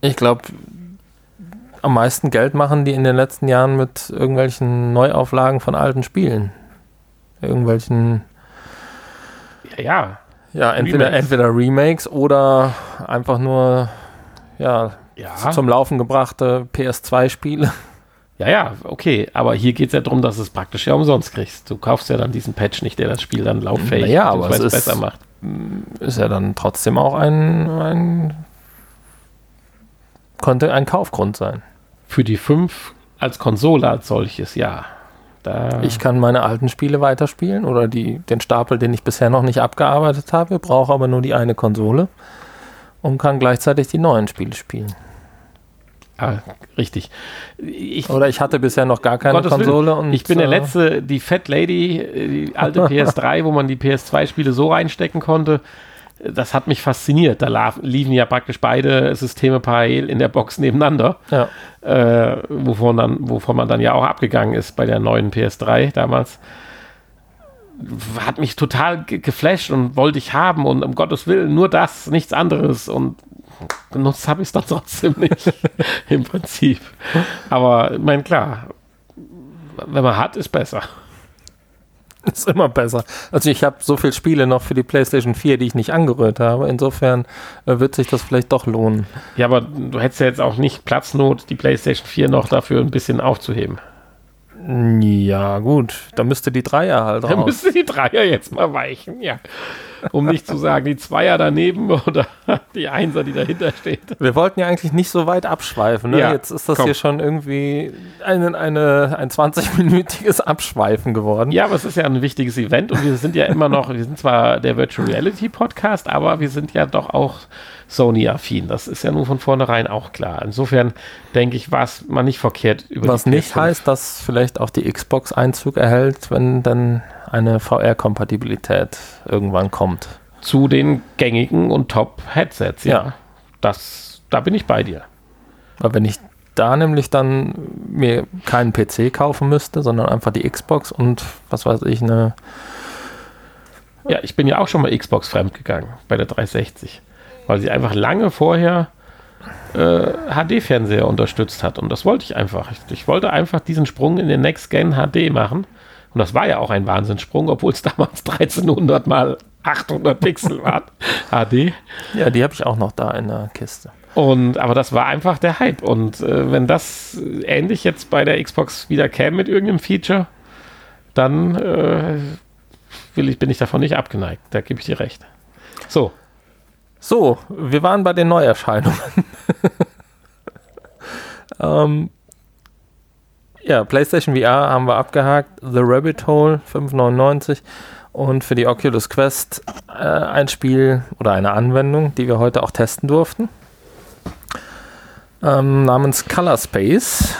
ich glaube, am meisten Geld machen die in den letzten Jahren mit irgendwelchen Neuauflagen von alten Spielen. Irgendwelchen. Ja, ja. Ja, entweder Remakes. entweder Remakes oder einfach nur ja, ja. zum Laufen gebrachte PS2-Spiele. Ja, ja, okay. Aber hier geht es ja darum, dass du es praktisch ja umsonst kriegst. Du kaufst ja dann diesen Patch nicht, der das Spiel dann lauffähig naja, aber es ist, besser macht. Ist ja dann trotzdem auch ein, ein konnte ein Kaufgrund sein. Für die 5 als Konsole als solches, ja. Da ich kann meine alten Spiele weiterspielen oder die, den Stapel, den ich bisher noch nicht abgearbeitet habe, brauche aber nur die eine Konsole und kann gleichzeitig die neuen Spiele spielen. Ah, richtig. Ich, Oder ich hatte bisher noch gar keine Gottes Konsole. Und, ich bin der äh, letzte, die Fat Lady, die alte PS3, wo man die PS2-Spiele so reinstecken konnte das hat mich fasziniert. Da liefen ja praktisch beide Systeme parallel in der Box nebeneinander, ja. äh, wovon, dann, wovon man dann ja auch abgegangen ist bei der neuen PS3 damals. Hat mich total geflasht und wollte ich haben und um Gottes Willen nur das, nichts anderes und genutzt habe ich es dann trotzdem nicht, im Prinzip. Aber ich meine, klar, wenn man hat, ist besser. ist immer besser. Also ich habe so viele Spiele noch für die PlayStation 4, die ich nicht angerührt habe. Insofern äh, wird sich das vielleicht doch lohnen. Ja, aber du hättest ja jetzt auch nicht Platznot, die PlayStation 4 noch dafür ein bisschen aufzuheben. Ja, gut. Da müsste die Dreier halt raus. Da müsste die Dreier jetzt mal weichen, ja. Um nicht zu sagen, die Zweier daneben oder die Einser, die dahinter steht. Wir wollten ja eigentlich nicht so weit abschweifen. Ne? Ja, jetzt ist das komm. hier schon irgendwie eine, eine, ein 20-minütiges Abschweifen geworden. Ja, aber es ist ja ein wichtiges Event und wir sind ja immer noch, wir sind zwar der Virtual Reality Podcast, aber wir sind ja doch auch Sony-affin. Das ist ja nun von vornherein auch klar. Insofern denke ich, war es mal nicht verkehrt über Was nicht heißt, dass vielleicht auch die Xbox Einzug erhält, wenn dann eine VR-Kompatibilität irgendwann kommt. Zu den gängigen und Top-Headsets, ja. ja. Das, da bin ich bei dir. Aber wenn ich da nämlich dann mir keinen PC kaufen müsste, sondern einfach die Xbox und was weiß ich, eine. Ja, ich bin ja auch schon mal Xbox fremd gegangen bei der 360 weil sie einfach lange vorher äh, HD-Fernseher unterstützt hat. Und das wollte ich einfach. Ich, ich, wollte einfach diesen Sprung in den Next Gen HD machen. Und das war ja auch ein Wahnsinnssprung, obwohl es damals 1300 mal 800 Pixel waren. HD. Ja, die habe ich auch noch da in der Kiste. Und, aber das war einfach der Hype. Und äh, wenn das ähnlich jetzt bei der Xbox wieder käme mit irgendeinem Feature, dann äh, will ich, bin ich davon nicht abgeneigt. Da gebe ich dir recht. So, so, wir waren bei den Neuerscheinungen. ähm, ja, PlayStation VR haben wir abgehakt. The Rabbit Hole 599 und für die Oculus Quest äh, ein Spiel oder eine Anwendung, die wir heute auch testen durften. Ähm, namens Color Space.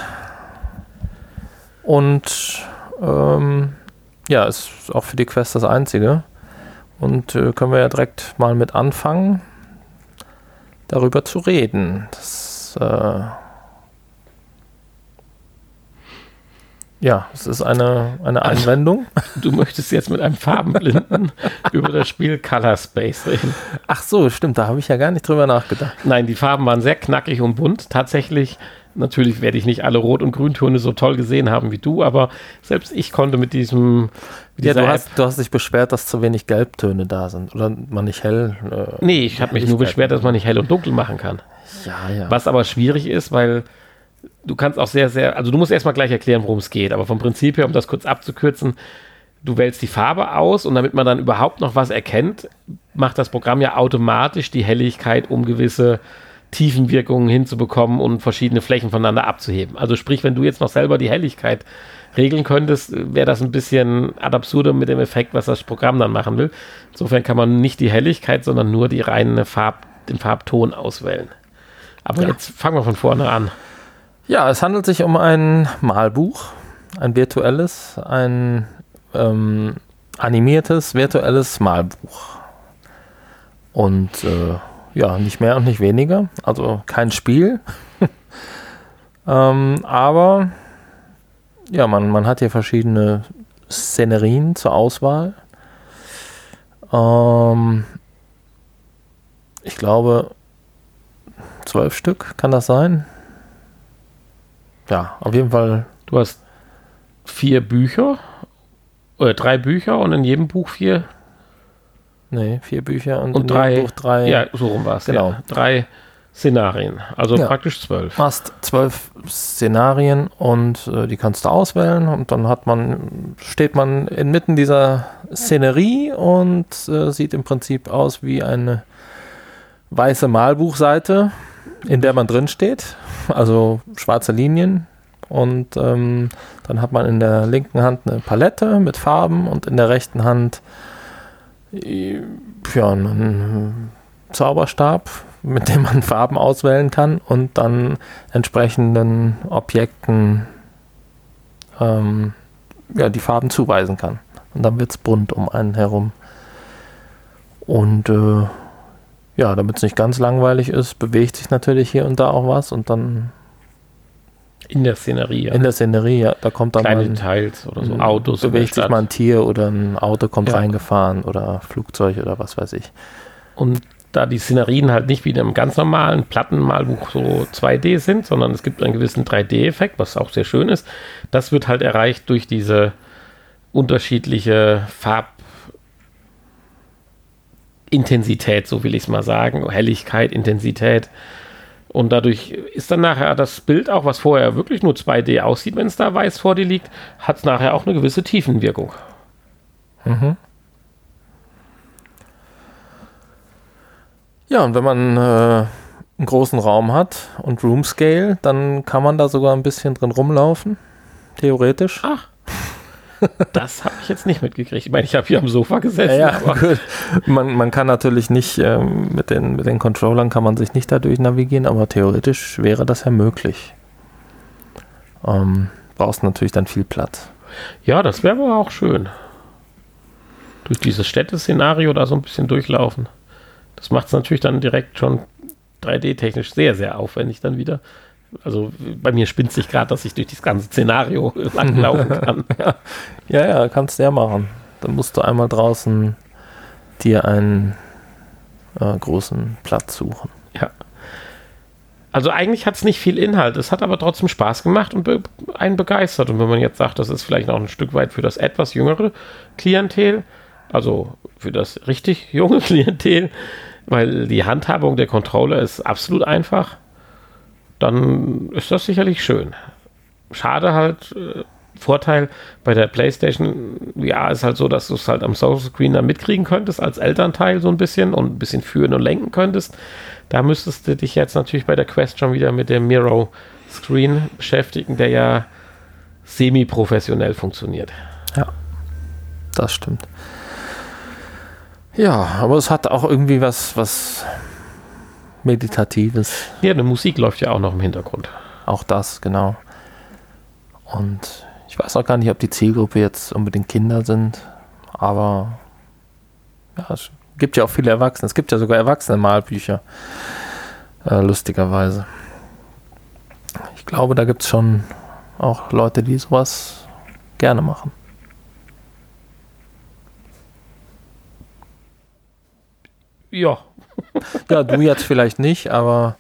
Und ähm, ja, ist auch für die Quest das einzige. Und äh, können wir ja direkt mal mit anfangen darüber zu reden. Das, äh, ja, es ist eine, eine Anwendung. Du möchtest jetzt mit einem Farbenblinden über das Spiel Color Space reden. Ach so, stimmt, da habe ich ja gar nicht drüber nachgedacht. Nein, die Farben waren sehr knackig und bunt. Tatsächlich Natürlich werde ich nicht alle Rot- und Grüntöne so toll gesehen haben wie du, aber selbst ich konnte mit diesem. Mit ja, du hast, du hast dich beschwert, dass zu wenig Gelbtöne da sind oder man nicht hell. Äh, nee, ich habe mich nur beschwert, dass man nicht hell und dunkel machen kann. Ja, ja. Was aber schwierig ist, weil du kannst auch sehr, sehr. Also, du musst erstmal gleich erklären, worum es geht, aber vom Prinzip her, um das kurz abzukürzen, du wählst die Farbe aus und damit man dann überhaupt noch was erkennt, macht das Programm ja automatisch die Helligkeit um gewisse Tiefenwirkungen hinzubekommen und verschiedene Flächen voneinander abzuheben. Also sprich, wenn du jetzt noch selber die Helligkeit regeln könntest, wäre das ein bisschen ad absurdum mit dem Effekt, was das Programm dann machen will. Insofern kann man nicht die Helligkeit, sondern nur die reine Farb, den Farbton auswählen. Aber ja. jetzt fangen wir von vorne an. Ja, es handelt sich um ein Malbuch, ein virtuelles, ein ähm, animiertes, virtuelles Malbuch. Und äh, ja, nicht mehr und nicht weniger. Also kein Spiel. ähm, aber ja, man, man hat hier verschiedene Szenerien zur Auswahl. Ähm, ich glaube, zwölf Stück kann das sein. Ja, auf jeden Fall. Du hast vier Bücher oder drei Bücher und in jedem Buch vier Nee, vier Bücher und, und drei, Buch drei. Ja, so rum war es. Genau. Ja. Drei Szenarien. Also ja. praktisch zwölf. Fast zwölf Szenarien und äh, die kannst du auswählen und dann hat man, steht man inmitten dieser Szenerie und äh, sieht im Prinzip aus wie eine weiße Malbuchseite, in der man drin steht. Also schwarze Linien. Und ähm, dann hat man in der linken Hand eine Palette mit Farben und in der rechten Hand ja, einen Zauberstab, mit dem man Farben auswählen kann und dann entsprechenden Objekten ähm, ja, die Farben zuweisen kann. Und dann wird es bunt um einen herum. Und äh, ja, damit es nicht ganz langweilig ist, bewegt sich natürlich hier und da auch was und dann in der Szenerie, ja. In der Szenerie, ja. Da kommt dann Kleine mal Details oder so Autos. Bewegt sich mal ein Tier oder ein Auto kommt ja. reingefahren oder Flugzeug oder was weiß ich. Und da die Szenerien halt nicht wie in einem ganz normalen Plattenmalbuch so 2D sind, sondern es gibt einen gewissen 3D-Effekt, was auch sehr schön ist. Das wird halt erreicht durch diese unterschiedliche Farbintensität, so will ich es mal sagen, Helligkeit, Intensität und dadurch ist dann nachher das Bild auch, was vorher wirklich nur 2D aussieht, wenn es da weiß vor dir liegt, hat es nachher auch eine gewisse Tiefenwirkung. Mhm. Ja, und wenn man äh, einen großen Raum hat und Room Scale, dann kann man da sogar ein bisschen drin rumlaufen, theoretisch. Ach. Das habe ich jetzt nicht mitgekriegt. Ich meine, ich habe hier am Sofa gesessen. Ja, ja man, man, kann natürlich nicht, ähm, mit, den, mit den Controllern kann man sich nicht dadurch navigieren, aber theoretisch wäre das ja möglich. Ähm, brauchst natürlich dann viel Platz. Ja, das wäre aber auch schön. Durch dieses Städteszenario da so ein bisschen durchlaufen. Das macht es natürlich dann direkt schon 3D-technisch sehr, sehr aufwendig dann wieder. Also bei mir spinnt sich gerade, dass ich durch das ganze Szenario langlaufen kann. ja. ja, kannst du ja machen. Dann musst du einmal draußen dir einen äh, großen Platz suchen. Ja. Also eigentlich hat es nicht viel Inhalt, es hat aber trotzdem Spaß gemacht und be einen begeistert. Und wenn man jetzt sagt, das ist vielleicht noch ein Stück weit für das etwas jüngere Klientel, also für das richtig junge Klientel, weil die Handhabung der Controller ist absolut einfach dann ist das sicherlich schön. Schade halt, äh, Vorteil bei der PlayStation ja, ist halt so, dass du es halt am Social Screen dann mitkriegen könntest, als Elternteil so ein bisschen und ein bisschen führen und lenken könntest. Da müsstest du dich jetzt natürlich bei der Quest schon wieder mit dem Miro Screen beschäftigen, der ja semi-professionell funktioniert. Ja, das stimmt. Ja, aber es hat auch irgendwie was, was Meditatives. Ja, eine Musik läuft ja auch noch im Hintergrund. Auch das, genau. Und ich weiß auch gar nicht, ob die Zielgruppe jetzt unbedingt Kinder sind, aber ja, es gibt ja auch viele Erwachsene. Es gibt ja sogar Erwachsene-Malbücher, äh, lustigerweise. Ich glaube, da gibt es schon auch Leute, die sowas gerne machen. Ja, ja, du jetzt vielleicht nicht, aber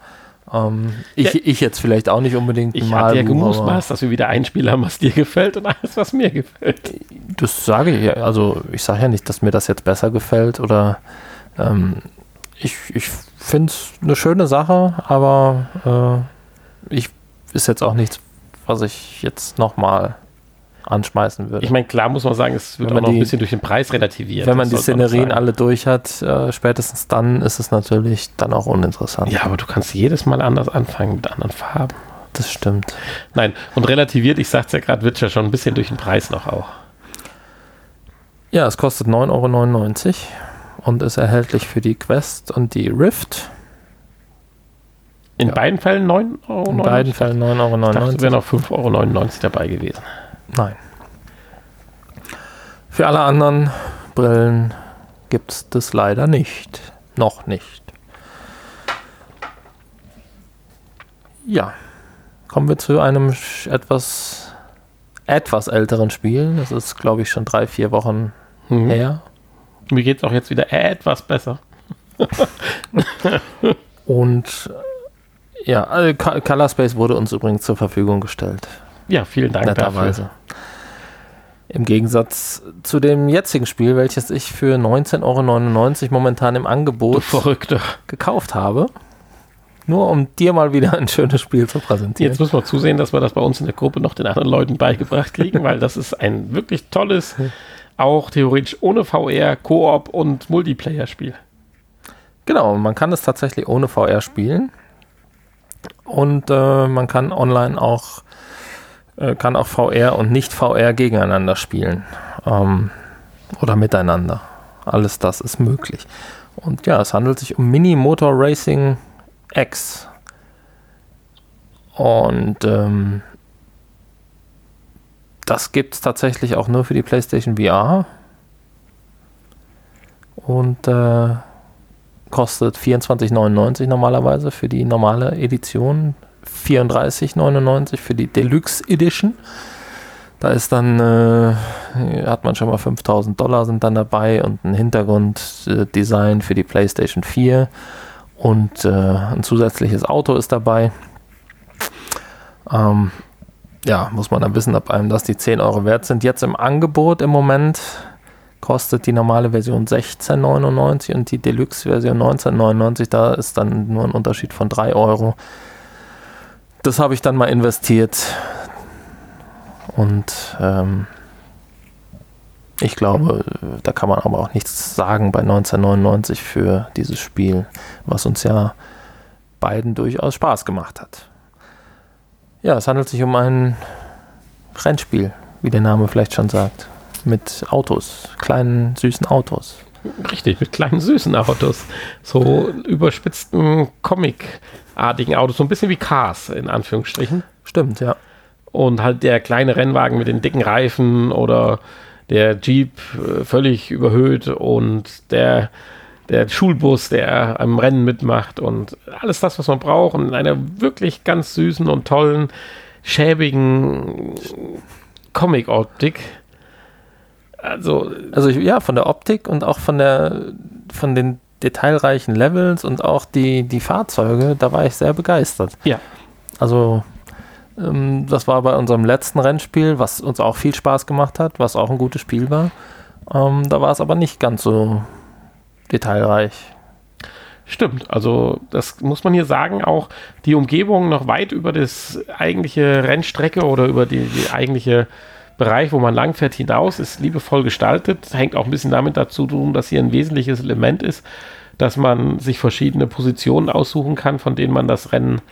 Ähm, ich, ja. ich jetzt vielleicht auch nicht unbedingt ich mal. Ich ja gemutmaßt, dass wir wieder ein Spiel haben, was dir gefällt und alles, was mir gefällt. Das sage ich ja. Also ich sage ja nicht, dass mir das jetzt besser gefällt oder ähm, ich, ich finde es eine schöne Sache, aber äh, ich ist jetzt auch nichts, was ich jetzt nochmal anschmeißen würde. Ich meine, klar muss man sagen, es wird auch noch die, ein bisschen durch den Preis relativiert. Wenn man die Szenerien alle durch hat, äh, spätestens dann ist es natürlich dann auch uninteressant. Ja, aber du kannst jedes Mal anders anfangen mit anderen Farben. Das stimmt. Nein, und relativiert, ich sag's ja gerade, wird ja schon ein bisschen durch den Preis noch auch. Ja, es kostet 9,99 Euro und ist erhältlich für die Quest und die Rift. In ja. beiden Fällen 9 Euro? In beiden Fällen 9,99 Euro. Ich dachte, wären noch 5,99 Euro dabei gewesen. Nein. Für alle anderen Brillen gibt es das leider nicht. Noch nicht. Ja, kommen wir zu einem etwas, etwas älteren Spiel. Das ist, glaube ich, schon drei, vier Wochen mhm. her. Mir geht es auch jetzt wieder etwas besser. Und ja, also Color Space wurde uns übrigens zur Verfügung gestellt. Ja, vielen Dank netterweise. dafür. Im Gegensatz zu dem jetzigen Spiel, welches ich für 19,99 Euro momentan im Angebot gekauft habe. Nur um dir mal wieder ein schönes Spiel zu präsentieren. Jetzt müssen wir zusehen, dass wir das bei uns in der Gruppe noch den anderen Leuten beigebracht kriegen, weil das ist ein wirklich tolles, auch theoretisch ohne VR, Koop und Multiplayer-Spiel. Genau, man kann es tatsächlich ohne VR spielen. Und äh, man kann online auch äh, kann auch VR und nicht VR gegeneinander spielen. Ähm, oder miteinander. Alles das ist möglich. Und ja, es handelt sich um Mini Motor Racing X. Und ähm, das gibt es tatsächlich auch nur für die PlayStation VR. Und äh, kostet 24,99 normalerweise für die normale Edition. 34,99 für die Deluxe Edition. Da ist dann, äh, hat man schon mal 5000 Dollar sind dann dabei und ein Hintergrunddesign für die PlayStation 4 und äh, ein zusätzliches Auto ist dabei. Ähm, ja, muss man dann wissen, ob einem das die 10 Euro wert sind. Jetzt im Angebot im Moment kostet die normale Version 16,99 und die Deluxe-Version 19,99. Da ist dann nur ein Unterschied von 3 Euro das habe ich dann mal investiert. Und ähm, ich glaube, da kann man aber auch nichts sagen bei 1999 für dieses Spiel, was uns ja beiden durchaus Spaß gemacht hat. Ja, es handelt sich um ein Rennspiel, wie der Name vielleicht schon sagt, mit Autos, kleinen süßen Autos. Richtig, mit kleinen süßen Autos. So überspitzten Comic-artigen Autos, so ein bisschen wie Cars in Anführungsstrichen. Stimmt, ja. Und halt der kleine Rennwagen mit den dicken Reifen oder der Jeep äh, völlig überhöht und der, der Schulbus, der am Rennen mitmacht und alles das, was man braucht und in einer wirklich ganz süßen und tollen, schäbigen Comic-Optik also, also ich, ja, von der Optik und auch von der von den detailreichen Levels und auch die, die Fahrzeuge, da war ich sehr begeistert. Ja. Also ähm, das war bei unserem letzten Rennspiel, was uns auch viel Spaß gemacht hat, was auch ein gutes Spiel war. Ähm, da war es aber nicht ganz so detailreich. Stimmt, also das muss man hier sagen, auch die Umgebung noch weit über das eigentliche Rennstrecke oder über die, die eigentliche Bereich, wo man langfährt, hinaus, ist liebevoll gestaltet. Hängt auch ein bisschen damit dazu tun, dass hier ein wesentliches Element ist, dass man sich verschiedene Positionen aussuchen kann, von denen man das Rennen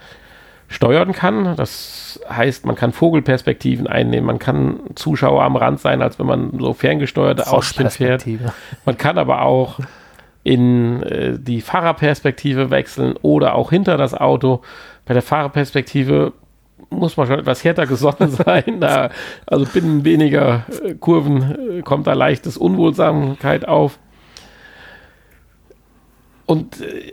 steuern kann. Das heißt, man kann Vogelperspektiven einnehmen, man kann Zuschauer am Rand sein, als wenn man so ferngesteuerte Autos fährt. Man kann aber auch in äh, die Fahrerperspektive wechseln oder auch hinter das Auto. Bei der Fahrerperspektive muss man schon etwas härter gesonnen sein. Da, also binnen weniger äh, Kurven äh, kommt da leichtes Unwohlsamkeit auf. Und äh,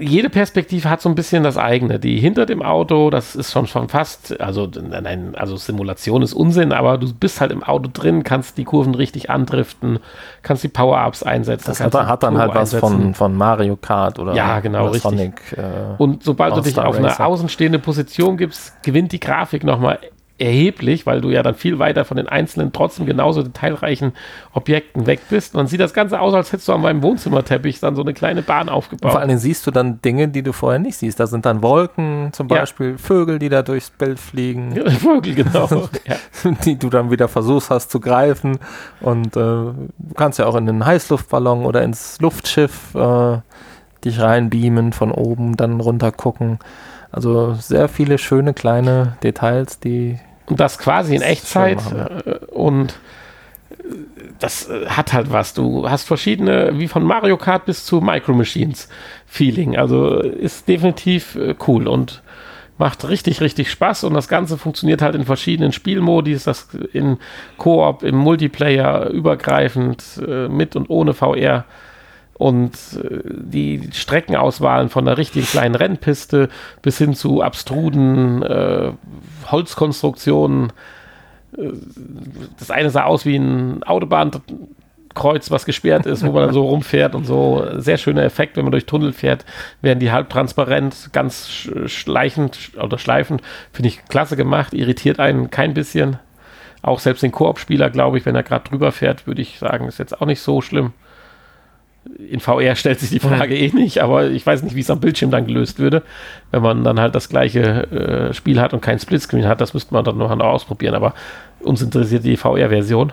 jede Perspektive hat so ein bisschen das eigene. Die hinter dem Auto, das ist schon, schon fast, also nein, also Simulation ist Unsinn, aber du bist halt im Auto drin, kannst die Kurven richtig andriften, kannst die Power-Ups einsetzen. Das hat, hat dann halt was von, von Mario Kart oder, ja, genau, oder richtig. Sonic. Äh, Und sobald du dich auf eine außenstehende Position gibst, gewinnt die Grafik nochmal erheblich, weil du ja dann viel weiter von den einzelnen, trotzdem genauso detailreichen Objekten weg bist. Man sieht das Ganze aus, als hättest du an meinem Wohnzimmerteppich dann so eine kleine Bahn aufgebaut. Und vor allem siehst du dann Dinge, die du vorher nicht siehst. Da sind dann Wolken, zum Beispiel ja. Vögel, die da durchs Bild fliegen. Ja, Vögel, genau. Die du dann wieder versuchst hast zu greifen. Und äh, du kannst ja auch in einen Heißluftballon oder ins Luftschiff äh, dich reinbeamen, von oben dann runter gucken. Also sehr viele schöne kleine Details, die. Und das quasi in Echtzeit. Äh, und äh, das äh, hat halt was. Du hast verschiedene, wie von Mario Kart bis zu Micro Machines Feeling. Also ist definitiv cool und macht richtig, richtig Spaß. Und das Ganze funktioniert halt in verschiedenen Spielmodis, das in Koop, im Multiplayer übergreifend, mit und ohne VR und äh, die Streckenauswahlen von der richtigen kleinen Rennpiste bis hin zu abstruden äh, Holzkonstruktionen. Äh, das eine sah aus wie ein Autobahnkreuz, was gesperrt ist, wo man dann so rumfährt und so. Sehr schöner Effekt, wenn man durch Tunnel fährt, werden die halbtransparent, ganz schleichend oder schleifend. Finde ich klasse gemacht, irritiert einen kein bisschen. Auch selbst den Koop-Spieler, glaube ich, wenn er gerade drüber fährt, würde ich sagen, ist jetzt auch nicht so schlimm in VR stellt sich die Frage eh nicht, aber ich weiß nicht, wie es am Bildschirm dann gelöst würde, wenn man dann halt das gleiche äh, Spiel hat und kein Splitscreen hat. Das müsste man dann noch ausprobieren, aber uns interessiert die VR-Version.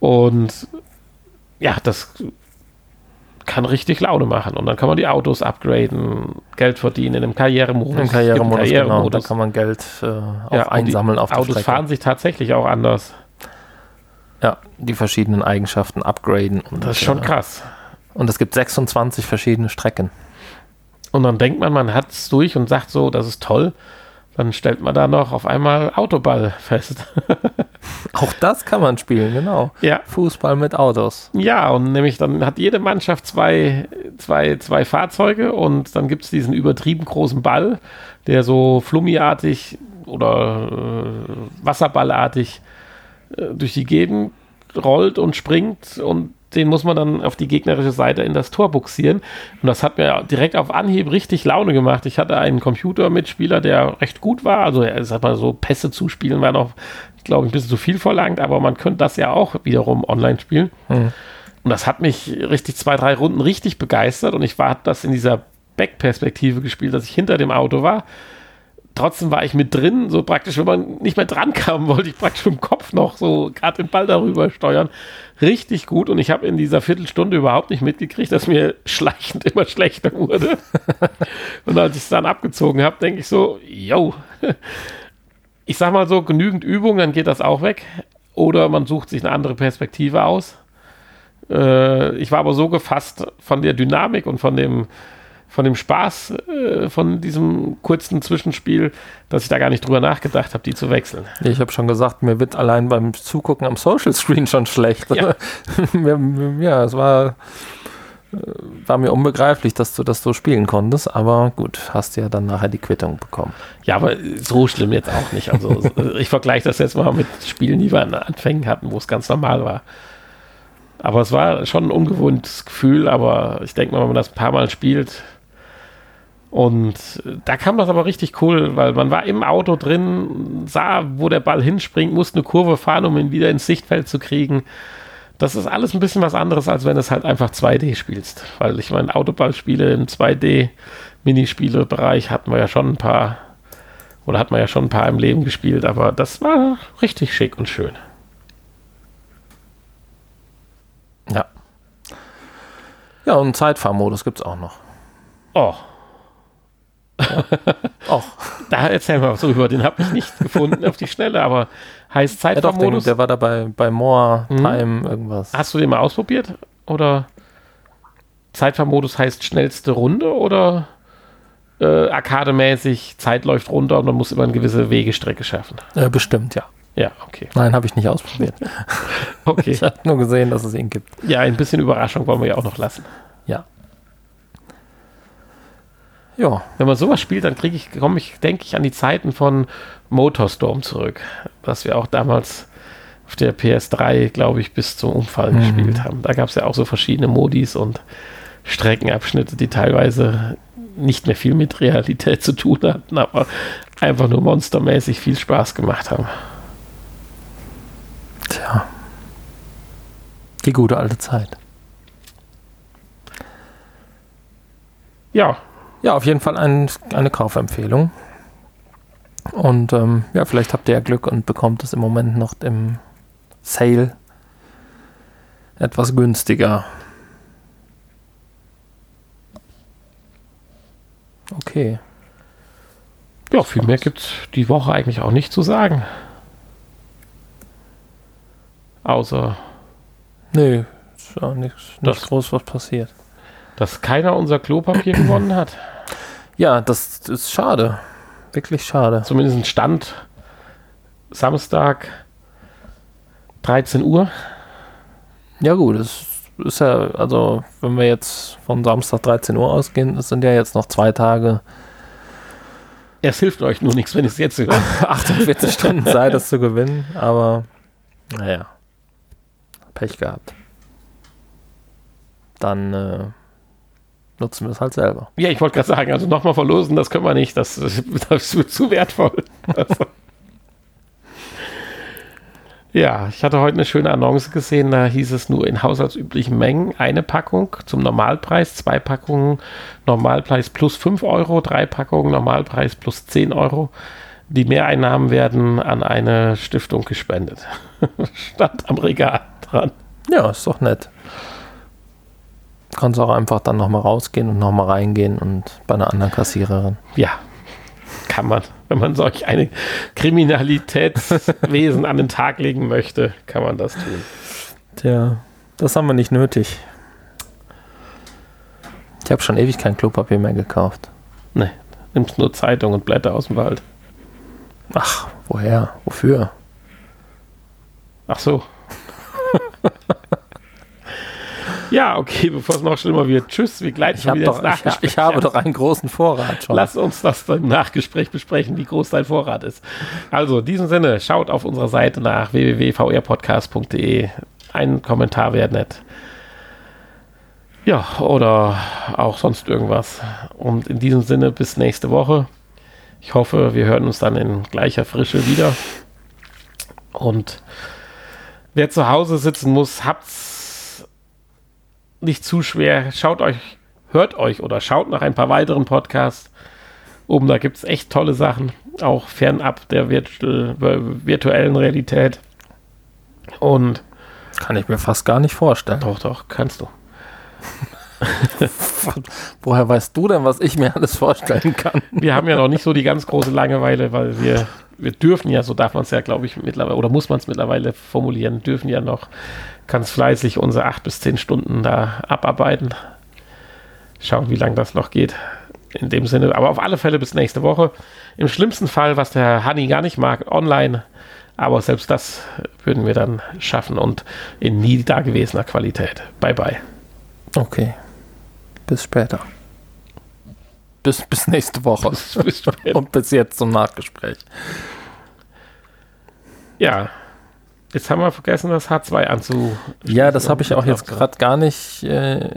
Und ja, das kann richtig Laune machen. Und dann kann man die Autos upgraden, Geld verdienen in einem Karrieremodus. Im Karrieremodus, Karrieremodus. Genau. Da kann man Geld äh, auch ja, einsammeln auf Autos Strecke. fahren sich tatsächlich auch anders. Ja, die verschiedenen Eigenschaften upgraden. Und, das ist schon äh, krass. Und es gibt 26 verschiedene Strecken. Und dann denkt man, man hat es durch und sagt so, das ist toll. Dann stellt man da noch auf einmal Autoball fest. Auch das kann man spielen, genau. Ja. Fußball mit Autos. Ja, und nämlich dann hat jede Mannschaft zwei, zwei, zwei Fahrzeuge und dann gibt es diesen übertrieben großen Ball, der so flummiartig oder äh, wasserballartig äh, durch die Gegend rollt und springt und den muss man dann auf die gegnerische Seite in das Tor buxieren. Und das hat mir direkt auf Anhieb richtig Laune gemacht. Ich hatte einen Computermitspieler, der recht gut war. Also, ich sag mal so, Pässe zuspielen war noch, glaube ich, ein bisschen zu viel verlangt, aber man könnte das ja auch wiederum online spielen. Mhm. Und das hat mich richtig zwei, drei Runden richtig begeistert. Und ich war das in dieser Backperspektive gespielt, dass ich hinter dem Auto war trotzdem war ich mit drin, so praktisch, wenn man nicht mehr dran kam, wollte ich praktisch im Kopf noch so gerade den Ball darüber steuern. Richtig gut und ich habe in dieser Viertelstunde überhaupt nicht mitgekriegt, dass mir schleichend immer schlechter wurde. und als ich es dann abgezogen habe, denke ich so, yo, ich sag mal so, genügend Übung, dann geht das auch weg. Oder man sucht sich eine andere Perspektive aus. Äh, ich war aber so gefasst von der Dynamik und von dem von dem Spaß äh, von diesem kurzen Zwischenspiel, dass ich da gar nicht drüber nachgedacht habe, die zu wechseln. Ich habe schon gesagt, mir wird allein beim Zugucken am Social Screen schon schlecht. Ja, ja es war, äh, war mir unbegreiflich, dass du das so spielen konntest, aber gut, hast ja dann nachher die Quittung bekommen. Ja, aber so schlimm jetzt auch nicht. Also ich vergleiche das jetzt mal mit Spielen, die wir an Anfängen hatten, wo es ganz normal war. Aber es war schon ein ungewohntes Gefühl, aber ich denke mal, wenn man das ein paar Mal spielt, und da kam das aber richtig cool, weil man war im Auto drin, sah, wo der Ball hinspringt, musste eine Kurve fahren, um ihn wieder ins Sichtfeld zu kriegen. Das ist alles ein bisschen was anderes, als wenn du es halt einfach 2D spielst. Weil ich meine, Autoballspiele im 2D-Minispielebereich hatten wir ja schon ein paar, oder hat man ja schon ein paar im Leben gespielt, aber das war richtig schick und schön. Ja. Ja, und einen Zeitfahrmodus gibt es auch noch. Oh, auch. Da erzähl mal was drüber. Den habe ich nicht gefunden auf die Schnelle, aber heißt Zeitfahrmodus. Ja, der war dabei bei More mhm. Time irgendwas. Hast du den mal ausprobiert? Oder Zeitfahrmodus heißt schnellste Runde oder äh, arkademäßig Zeit läuft runter und man muss immer eine gewisse Wegestrecke schaffen? Äh, bestimmt, ja. Ja, okay. Nein, habe ich nicht ausprobiert. okay. Ich habe nur gesehen, dass es ihn gibt. Ja, ein bisschen Überraschung wollen wir ja auch noch lassen. Ja. Ja. Wenn man sowas spielt, dann kriege ich, komme ich, denke ich, an die Zeiten von Motorstorm zurück, was wir auch damals auf der PS3, glaube ich, bis zum Umfallen mhm. gespielt haben. Da gab es ja auch so verschiedene Modis und Streckenabschnitte, die teilweise nicht mehr viel mit Realität zu tun hatten, aber einfach nur monstermäßig viel Spaß gemacht haben. Tja. Die gute alte Zeit. Ja. Ja, auf jeden Fall ein, eine Kaufempfehlung. Und ähm, ja, vielleicht habt ihr ja Glück und bekommt es im Moment noch im Sale etwas günstiger. Okay. Ja, viel mehr gibt es die Woche eigentlich auch nicht zu sagen. Außer. Nee, ist ja nichts, nichts groß was passiert. Dass keiner unser Klopapier gewonnen hat. Ja, das ist schade. Wirklich schade. Zumindest ein Stand Samstag 13 Uhr. Ja, gut, es ist ja, also, wenn wir jetzt von Samstag 13 Uhr ausgehen, es sind ja jetzt noch zwei Tage. Es hilft euch nur nichts, wenn ich es jetzt höre. 48 Stunden Zeit, das zu gewinnen, aber naja. Pech gehabt. Dann äh, nutzen wir es halt selber. Ja, ich wollte gerade sagen, also nochmal verlosen, das können wir nicht, das, das wird zu wertvoll. Also. Ja, ich hatte heute eine schöne Annonce gesehen, da hieß es nur in haushaltsüblichen Mengen eine Packung zum Normalpreis, zwei Packungen Normalpreis plus 5 Euro, drei Packungen Normalpreis plus 10 Euro. Die Mehreinnahmen werden an eine Stiftung gespendet. Stand am Regal dran. Ja, ist doch nett. Kannst auch einfach dann nochmal rausgehen und nochmal reingehen und bei einer anderen Kassiererin. Ja, kann man. Wenn man solch eine Kriminalitätswesen an den Tag legen möchte, kann man das tun. Tja, das haben wir nicht nötig. Ich habe schon ewig kein Klopapier mehr gekauft. Nee, nimmst nur Zeitung und Blätter aus dem Wald. Ach, woher? Wofür? Ach so. Ja, okay, bevor es noch schlimmer wird. Tschüss, wir gleiten ich wieder doch, ins Ich, ich habe doch einen großen Vorrat schon. Lass uns das im Nachgespräch besprechen, wie groß dein Vorrat ist. Also, in diesem Sinne, schaut auf unserer Seite nach www.vrpodcast.de. Ein Kommentar wäre nett. Ja, oder auch sonst irgendwas. Und in diesem Sinne, bis nächste Woche. Ich hoffe, wir hören uns dann in gleicher Frische wieder. Und wer zu Hause sitzen muss, habt's nicht zu schwer. Schaut euch, hört euch oder schaut nach ein paar weiteren Podcasts. Oben, da gibt es echt tolle Sachen, auch fernab der virtu virtuellen Realität. Und kann ich mir fast gar nicht vorstellen. Doch, doch, kannst du. Woher weißt du denn, was ich mir alles vorstellen kann? Wir haben ja noch nicht so die ganz große Langeweile, weil wir, wir dürfen ja, so darf man es ja, glaube ich, mittlerweile, oder muss man es mittlerweile formulieren, dürfen ja noch ganz fleißig unsere acht bis zehn Stunden da abarbeiten. Schauen, wie lange das noch geht. In dem Sinne, aber auf alle Fälle bis nächste Woche. Im schlimmsten Fall, was der Honey gar nicht mag, online. Aber selbst das würden wir dann schaffen und in nie dagewesener Qualität. Bye bye. Okay. Bis später. Bis, bis nächste Woche. Bis, bis und bis jetzt zum Nachgespräch. Ja. Jetzt haben wir vergessen, das H2 anzu. Ja, das habe ich auch jetzt gerade gar nicht äh,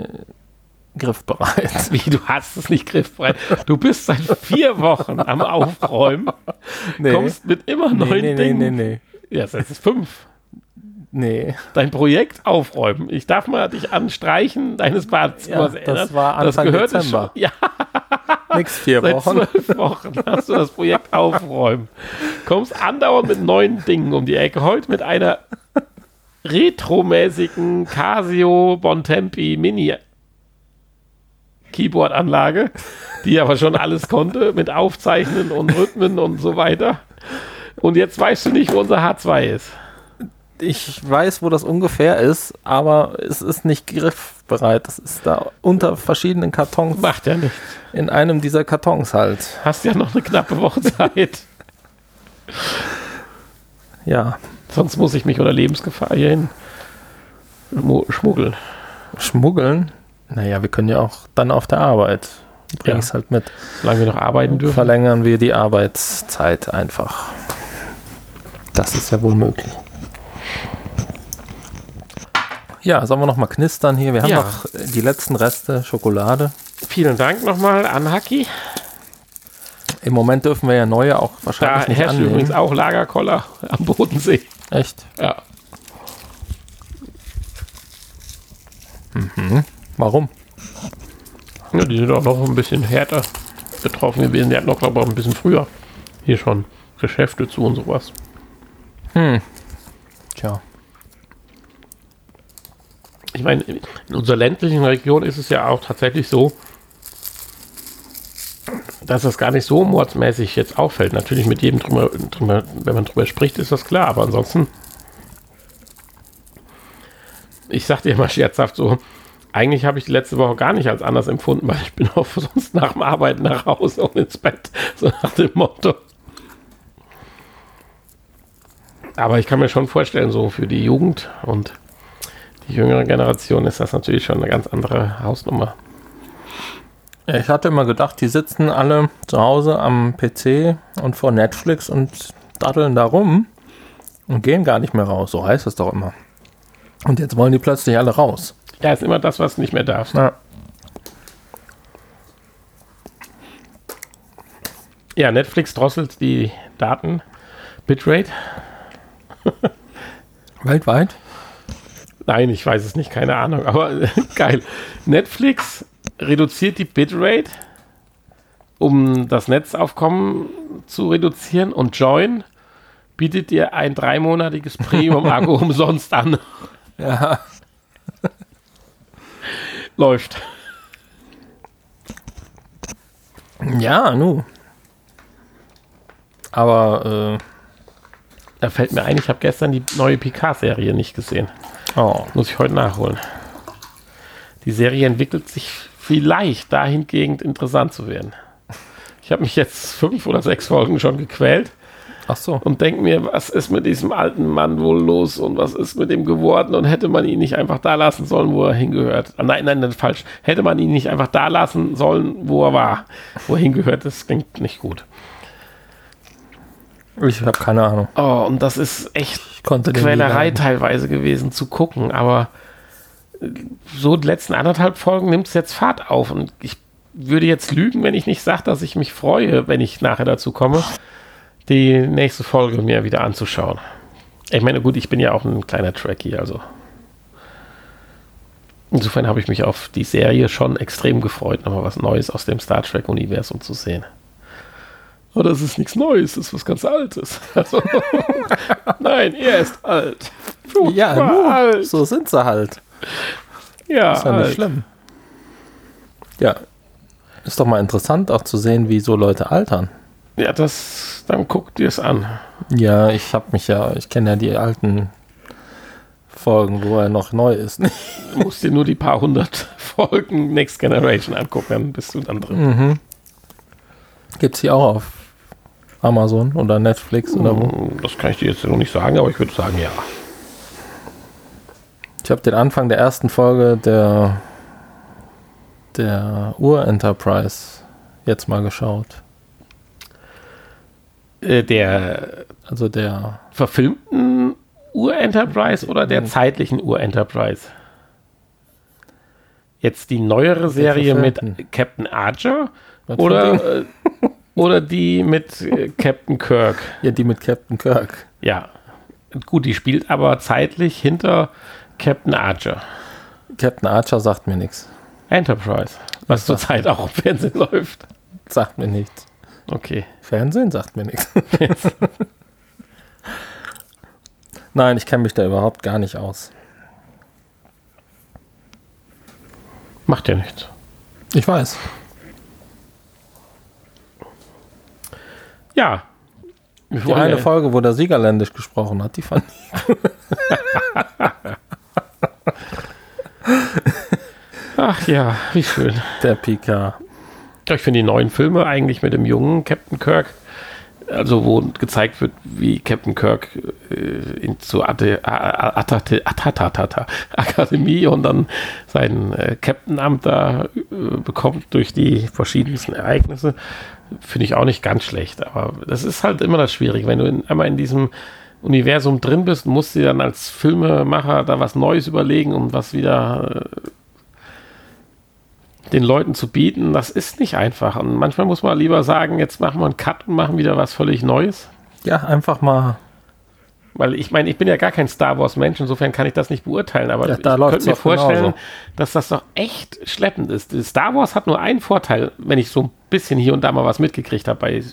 griffbereit. Wie, du hast es nicht griffbereit. Du bist seit vier Wochen am Aufräumen, nee. kommst mit immer neuen nee, nee, Dingen. Nee, nee, nee. Ja, seit fünf. Nee. Dein Projekt aufräumen. Ich darf mal dich anstreichen deines Badezimmers ja. Das war Anfang das Dezember. Schon, ja. Nix vier Seit Wochen. zwölf Wochen hast du das Projekt aufräumen. Kommst andauernd mit neuen Dingen um die Ecke. Heute mit einer retromäßigen Casio Bontempi Mini Keyboard-Anlage, die aber schon alles konnte mit Aufzeichnen und Rhythmen und so weiter. Und jetzt weißt du nicht, wo unser H2 ist ich weiß, wo das ungefähr ist, aber es ist nicht griffbereit. Das ist da unter verschiedenen Kartons. Macht ja nichts. In einem dieser Kartons halt. Hast ja noch eine knappe Woche Zeit. ja. Sonst muss ich mich unter Lebensgefahr hierhin schmuggeln. Schmuggeln? Naja, wir können ja auch dann auf der Arbeit bringe ich es halt mit. Solange wir noch arbeiten dürfen. Verlängern wir die Arbeitszeit einfach. Das ist ja wohl möglich. Ja, sollen wir noch mal knistern hier? Wir haben ja. noch die letzten Reste Schokolade. Vielen Dank nochmal an Haki. Im Moment dürfen wir ja neue auch wahrscheinlich da nicht annehmen. übrigens auch Lagerkoller am Bodensee. Echt? Ja. Mhm. Warum? Ja, die sind auch noch ein bisschen härter betroffen gewesen. Die hatten noch, glaube ich, ein bisschen früher hier schon Geschäfte zu und sowas. Hm. Tja. Ich meine, in unserer ländlichen Region ist es ja auch tatsächlich so, dass das gar nicht so mordsmäßig jetzt auffällt. Natürlich mit jedem drüber, drüber, wenn man drüber spricht, ist das klar, aber ansonsten, ich sagte immer scherzhaft so, eigentlich habe ich die letzte Woche gar nicht als anders empfunden, weil ich bin auch sonst nach dem Arbeiten nach Hause und ins Bett, so nach dem Motto. Aber ich kann mir schon vorstellen, so für die Jugend und die jüngere Generation ist das natürlich schon eine ganz andere Hausnummer. Ich hatte immer gedacht, die sitzen alle zu Hause am PC und vor Netflix und daddeln da rum und gehen gar nicht mehr raus. So heißt es doch immer. Und jetzt wollen die plötzlich alle raus. Ja, ist immer das, was nicht mehr darfst. Ja. Ja, Netflix drosselt die Daten Bitrate. Weltweit? Nein, ich weiß es nicht, keine Ahnung, aber geil. Netflix reduziert die Bitrate, um das Netzaufkommen zu reduzieren und Join bietet dir ein dreimonatiges Premium-Abo umsonst an. Ja. Läuft. Ja, nu. Aber äh, da fällt mir ein, ich habe gestern die neue Picard-Serie nicht gesehen. Oh. Muss ich heute nachholen. Die Serie entwickelt sich vielleicht dahingehend interessant zu werden. Ich habe mich jetzt fünf oder sechs Folgen schon gequält. Ach so. Und denke mir, was ist mit diesem alten Mann wohl los und was ist mit ihm geworden und hätte man ihn nicht einfach da lassen sollen, wo er hingehört. Ah, nein, nein, nein, falsch. Hätte man ihn nicht einfach da lassen sollen, wo er war, wo er hingehört. Das klingt nicht gut. Ich habe keine Ahnung. Oh, und das ist echt Quälerei teilweise gewesen zu gucken, aber äh, so die letzten anderthalb Folgen nimmt es jetzt Fahrt auf und ich würde jetzt lügen, wenn ich nicht sage, dass ich mich freue, wenn ich nachher dazu komme, die nächste Folge mir wieder anzuschauen. Ich meine, gut, ich bin ja auch ein kleiner Trekkie, also. Insofern habe ich mich auf die Serie schon extrem gefreut, nochmal was Neues aus dem Star Trek-Universum zu sehen. Oh, das ist nichts Neues, das ist was ganz Altes. Also, nein, er ist alt. Puh, ja, nur, alt. so sind sie halt. Ja, ist ja alt. nicht schlimm. Ja, ist doch mal interessant auch zu sehen, wie so Leute altern. Ja, das, dann guck dir es an. Ja, ich habe mich ja, ich kenne ja die alten Folgen, wo er noch neu ist. du musst dir nur die paar hundert Folgen Next Generation angucken, dann bist du dann drin. Mhm. Gibt es hier auch auf Amazon oder Netflix oder wo? Hm, das kann ich dir jetzt noch nicht sagen, aber ich würde sagen, ja. Ich habe den Anfang der ersten Folge der, der Ur-Enterprise jetzt mal geschaut. Äh, der, also der verfilmten Ur-Enterprise oder der zeitlichen Ur-Enterprise? Jetzt die neuere Serie mit Captain Archer Was oder oder die mit äh, Captain Kirk? Ja, die mit Captain Kirk. Ja. Gut, die spielt aber zeitlich hinter Captain Archer. Captain Archer sagt mir nichts. Enterprise, was zurzeit auch im Fernsehen läuft. Sagt mir nichts. Okay. Fernsehen sagt mir nichts. Nein, ich kenne mich da überhaupt gar nicht aus. Macht ja nichts. Ich weiß. Ja. Die eine Folge, wo der Siegerländisch gesprochen hat, die fand ich. Ach ja, wie schön. Der Pika. Ich finde die neuen Filme eigentlich mit dem jungen Captain Kirk also wo gezeigt wird, wie Captain Kirk äh, in, zur Akademie und dann sein äh, Captain-Amt da äh, bekommt durch die verschiedensten Ereignisse, finde ich auch nicht ganz schlecht. Aber das ist halt immer das Schwierige, wenn du in, einmal in diesem Universum drin bist, musst du dann als Filmemacher da was Neues überlegen, um was wieder äh, den Leuten zu bieten, das ist nicht einfach. Und manchmal muss man lieber sagen, jetzt machen wir einen Cut und machen wieder was völlig Neues. Ja, einfach mal. Weil ich meine, ich bin ja gar kein Star Wars-Mensch, insofern kann ich das nicht beurteilen, aber ja, ich könnte mir vorstellen, genauso. dass das doch echt schleppend ist. Star Wars hat nur einen Vorteil, wenn ich so ein bisschen hier und da mal was mitgekriegt habe bei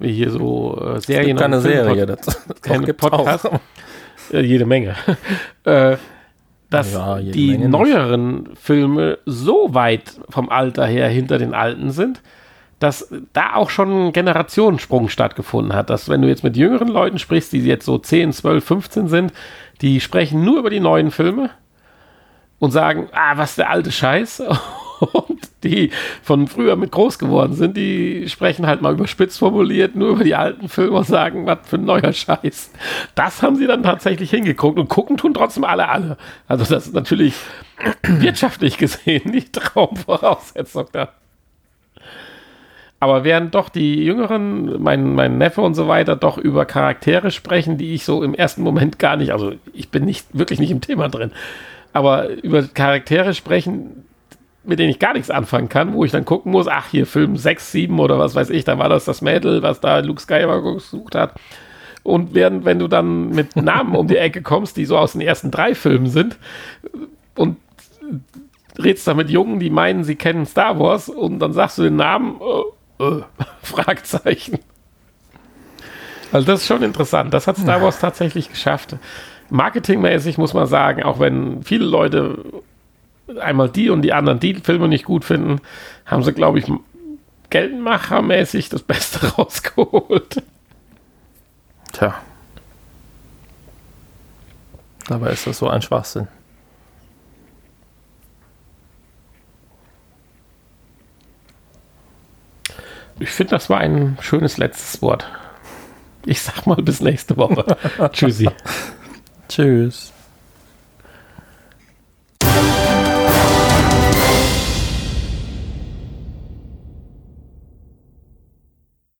hier so äh, Serien. Es gibt keine Serie, das, keine Podcast. Äh, jede Menge. äh, dass ja, die Menge neueren. Filme so weit vom Alter her hinter den alten sind, dass da auch schon ein Generationensprung stattgefunden hat. Dass wenn du jetzt mit jüngeren Leuten sprichst, die jetzt so 10, 12, 15 sind, die sprechen nur über die neuen Filme und sagen, ah, was der alte Scheiß. Und die von früher mit groß geworden sind, die sprechen halt mal überspitzt formuliert nur über die alten Filme und sagen, was für ein neuer Scheiß. Das haben sie dann tatsächlich hingeguckt und gucken tun trotzdem alle alle. Also das ist natürlich wirtschaftlich gesehen die Traumvoraussetzung da. Aber während doch die Jüngeren, mein, mein Neffe und so weiter, doch über Charaktere sprechen, die ich so im ersten Moment gar nicht, also ich bin nicht wirklich nicht im Thema drin, aber über Charaktere sprechen, mit denen ich gar nichts anfangen kann, wo ich dann gucken muss, ach, hier Film 6, 7 oder was weiß ich, da war das das Mädel, was da Luke Skywalker gesucht hat. Und während, wenn du dann mit Namen um die Ecke kommst, die so aus den ersten drei Filmen sind, und redst da mit Jungen, die meinen, sie kennen Star Wars, und dann sagst du den Namen, äh, äh, Fragezeichen. Also das ist schon interessant. Das hat Star Wars tatsächlich geschafft. Marketingmäßig muss man sagen, auch wenn viele Leute einmal die und die anderen die Filme nicht gut finden, haben sie, glaube ich, geldmachermäßig das Beste rausgeholt. Tja. Dabei ist das so ein Schwachsinn. Ich finde, das war ein schönes letztes Wort. Ich sag mal bis nächste Woche. Tschüssi. Tschüss.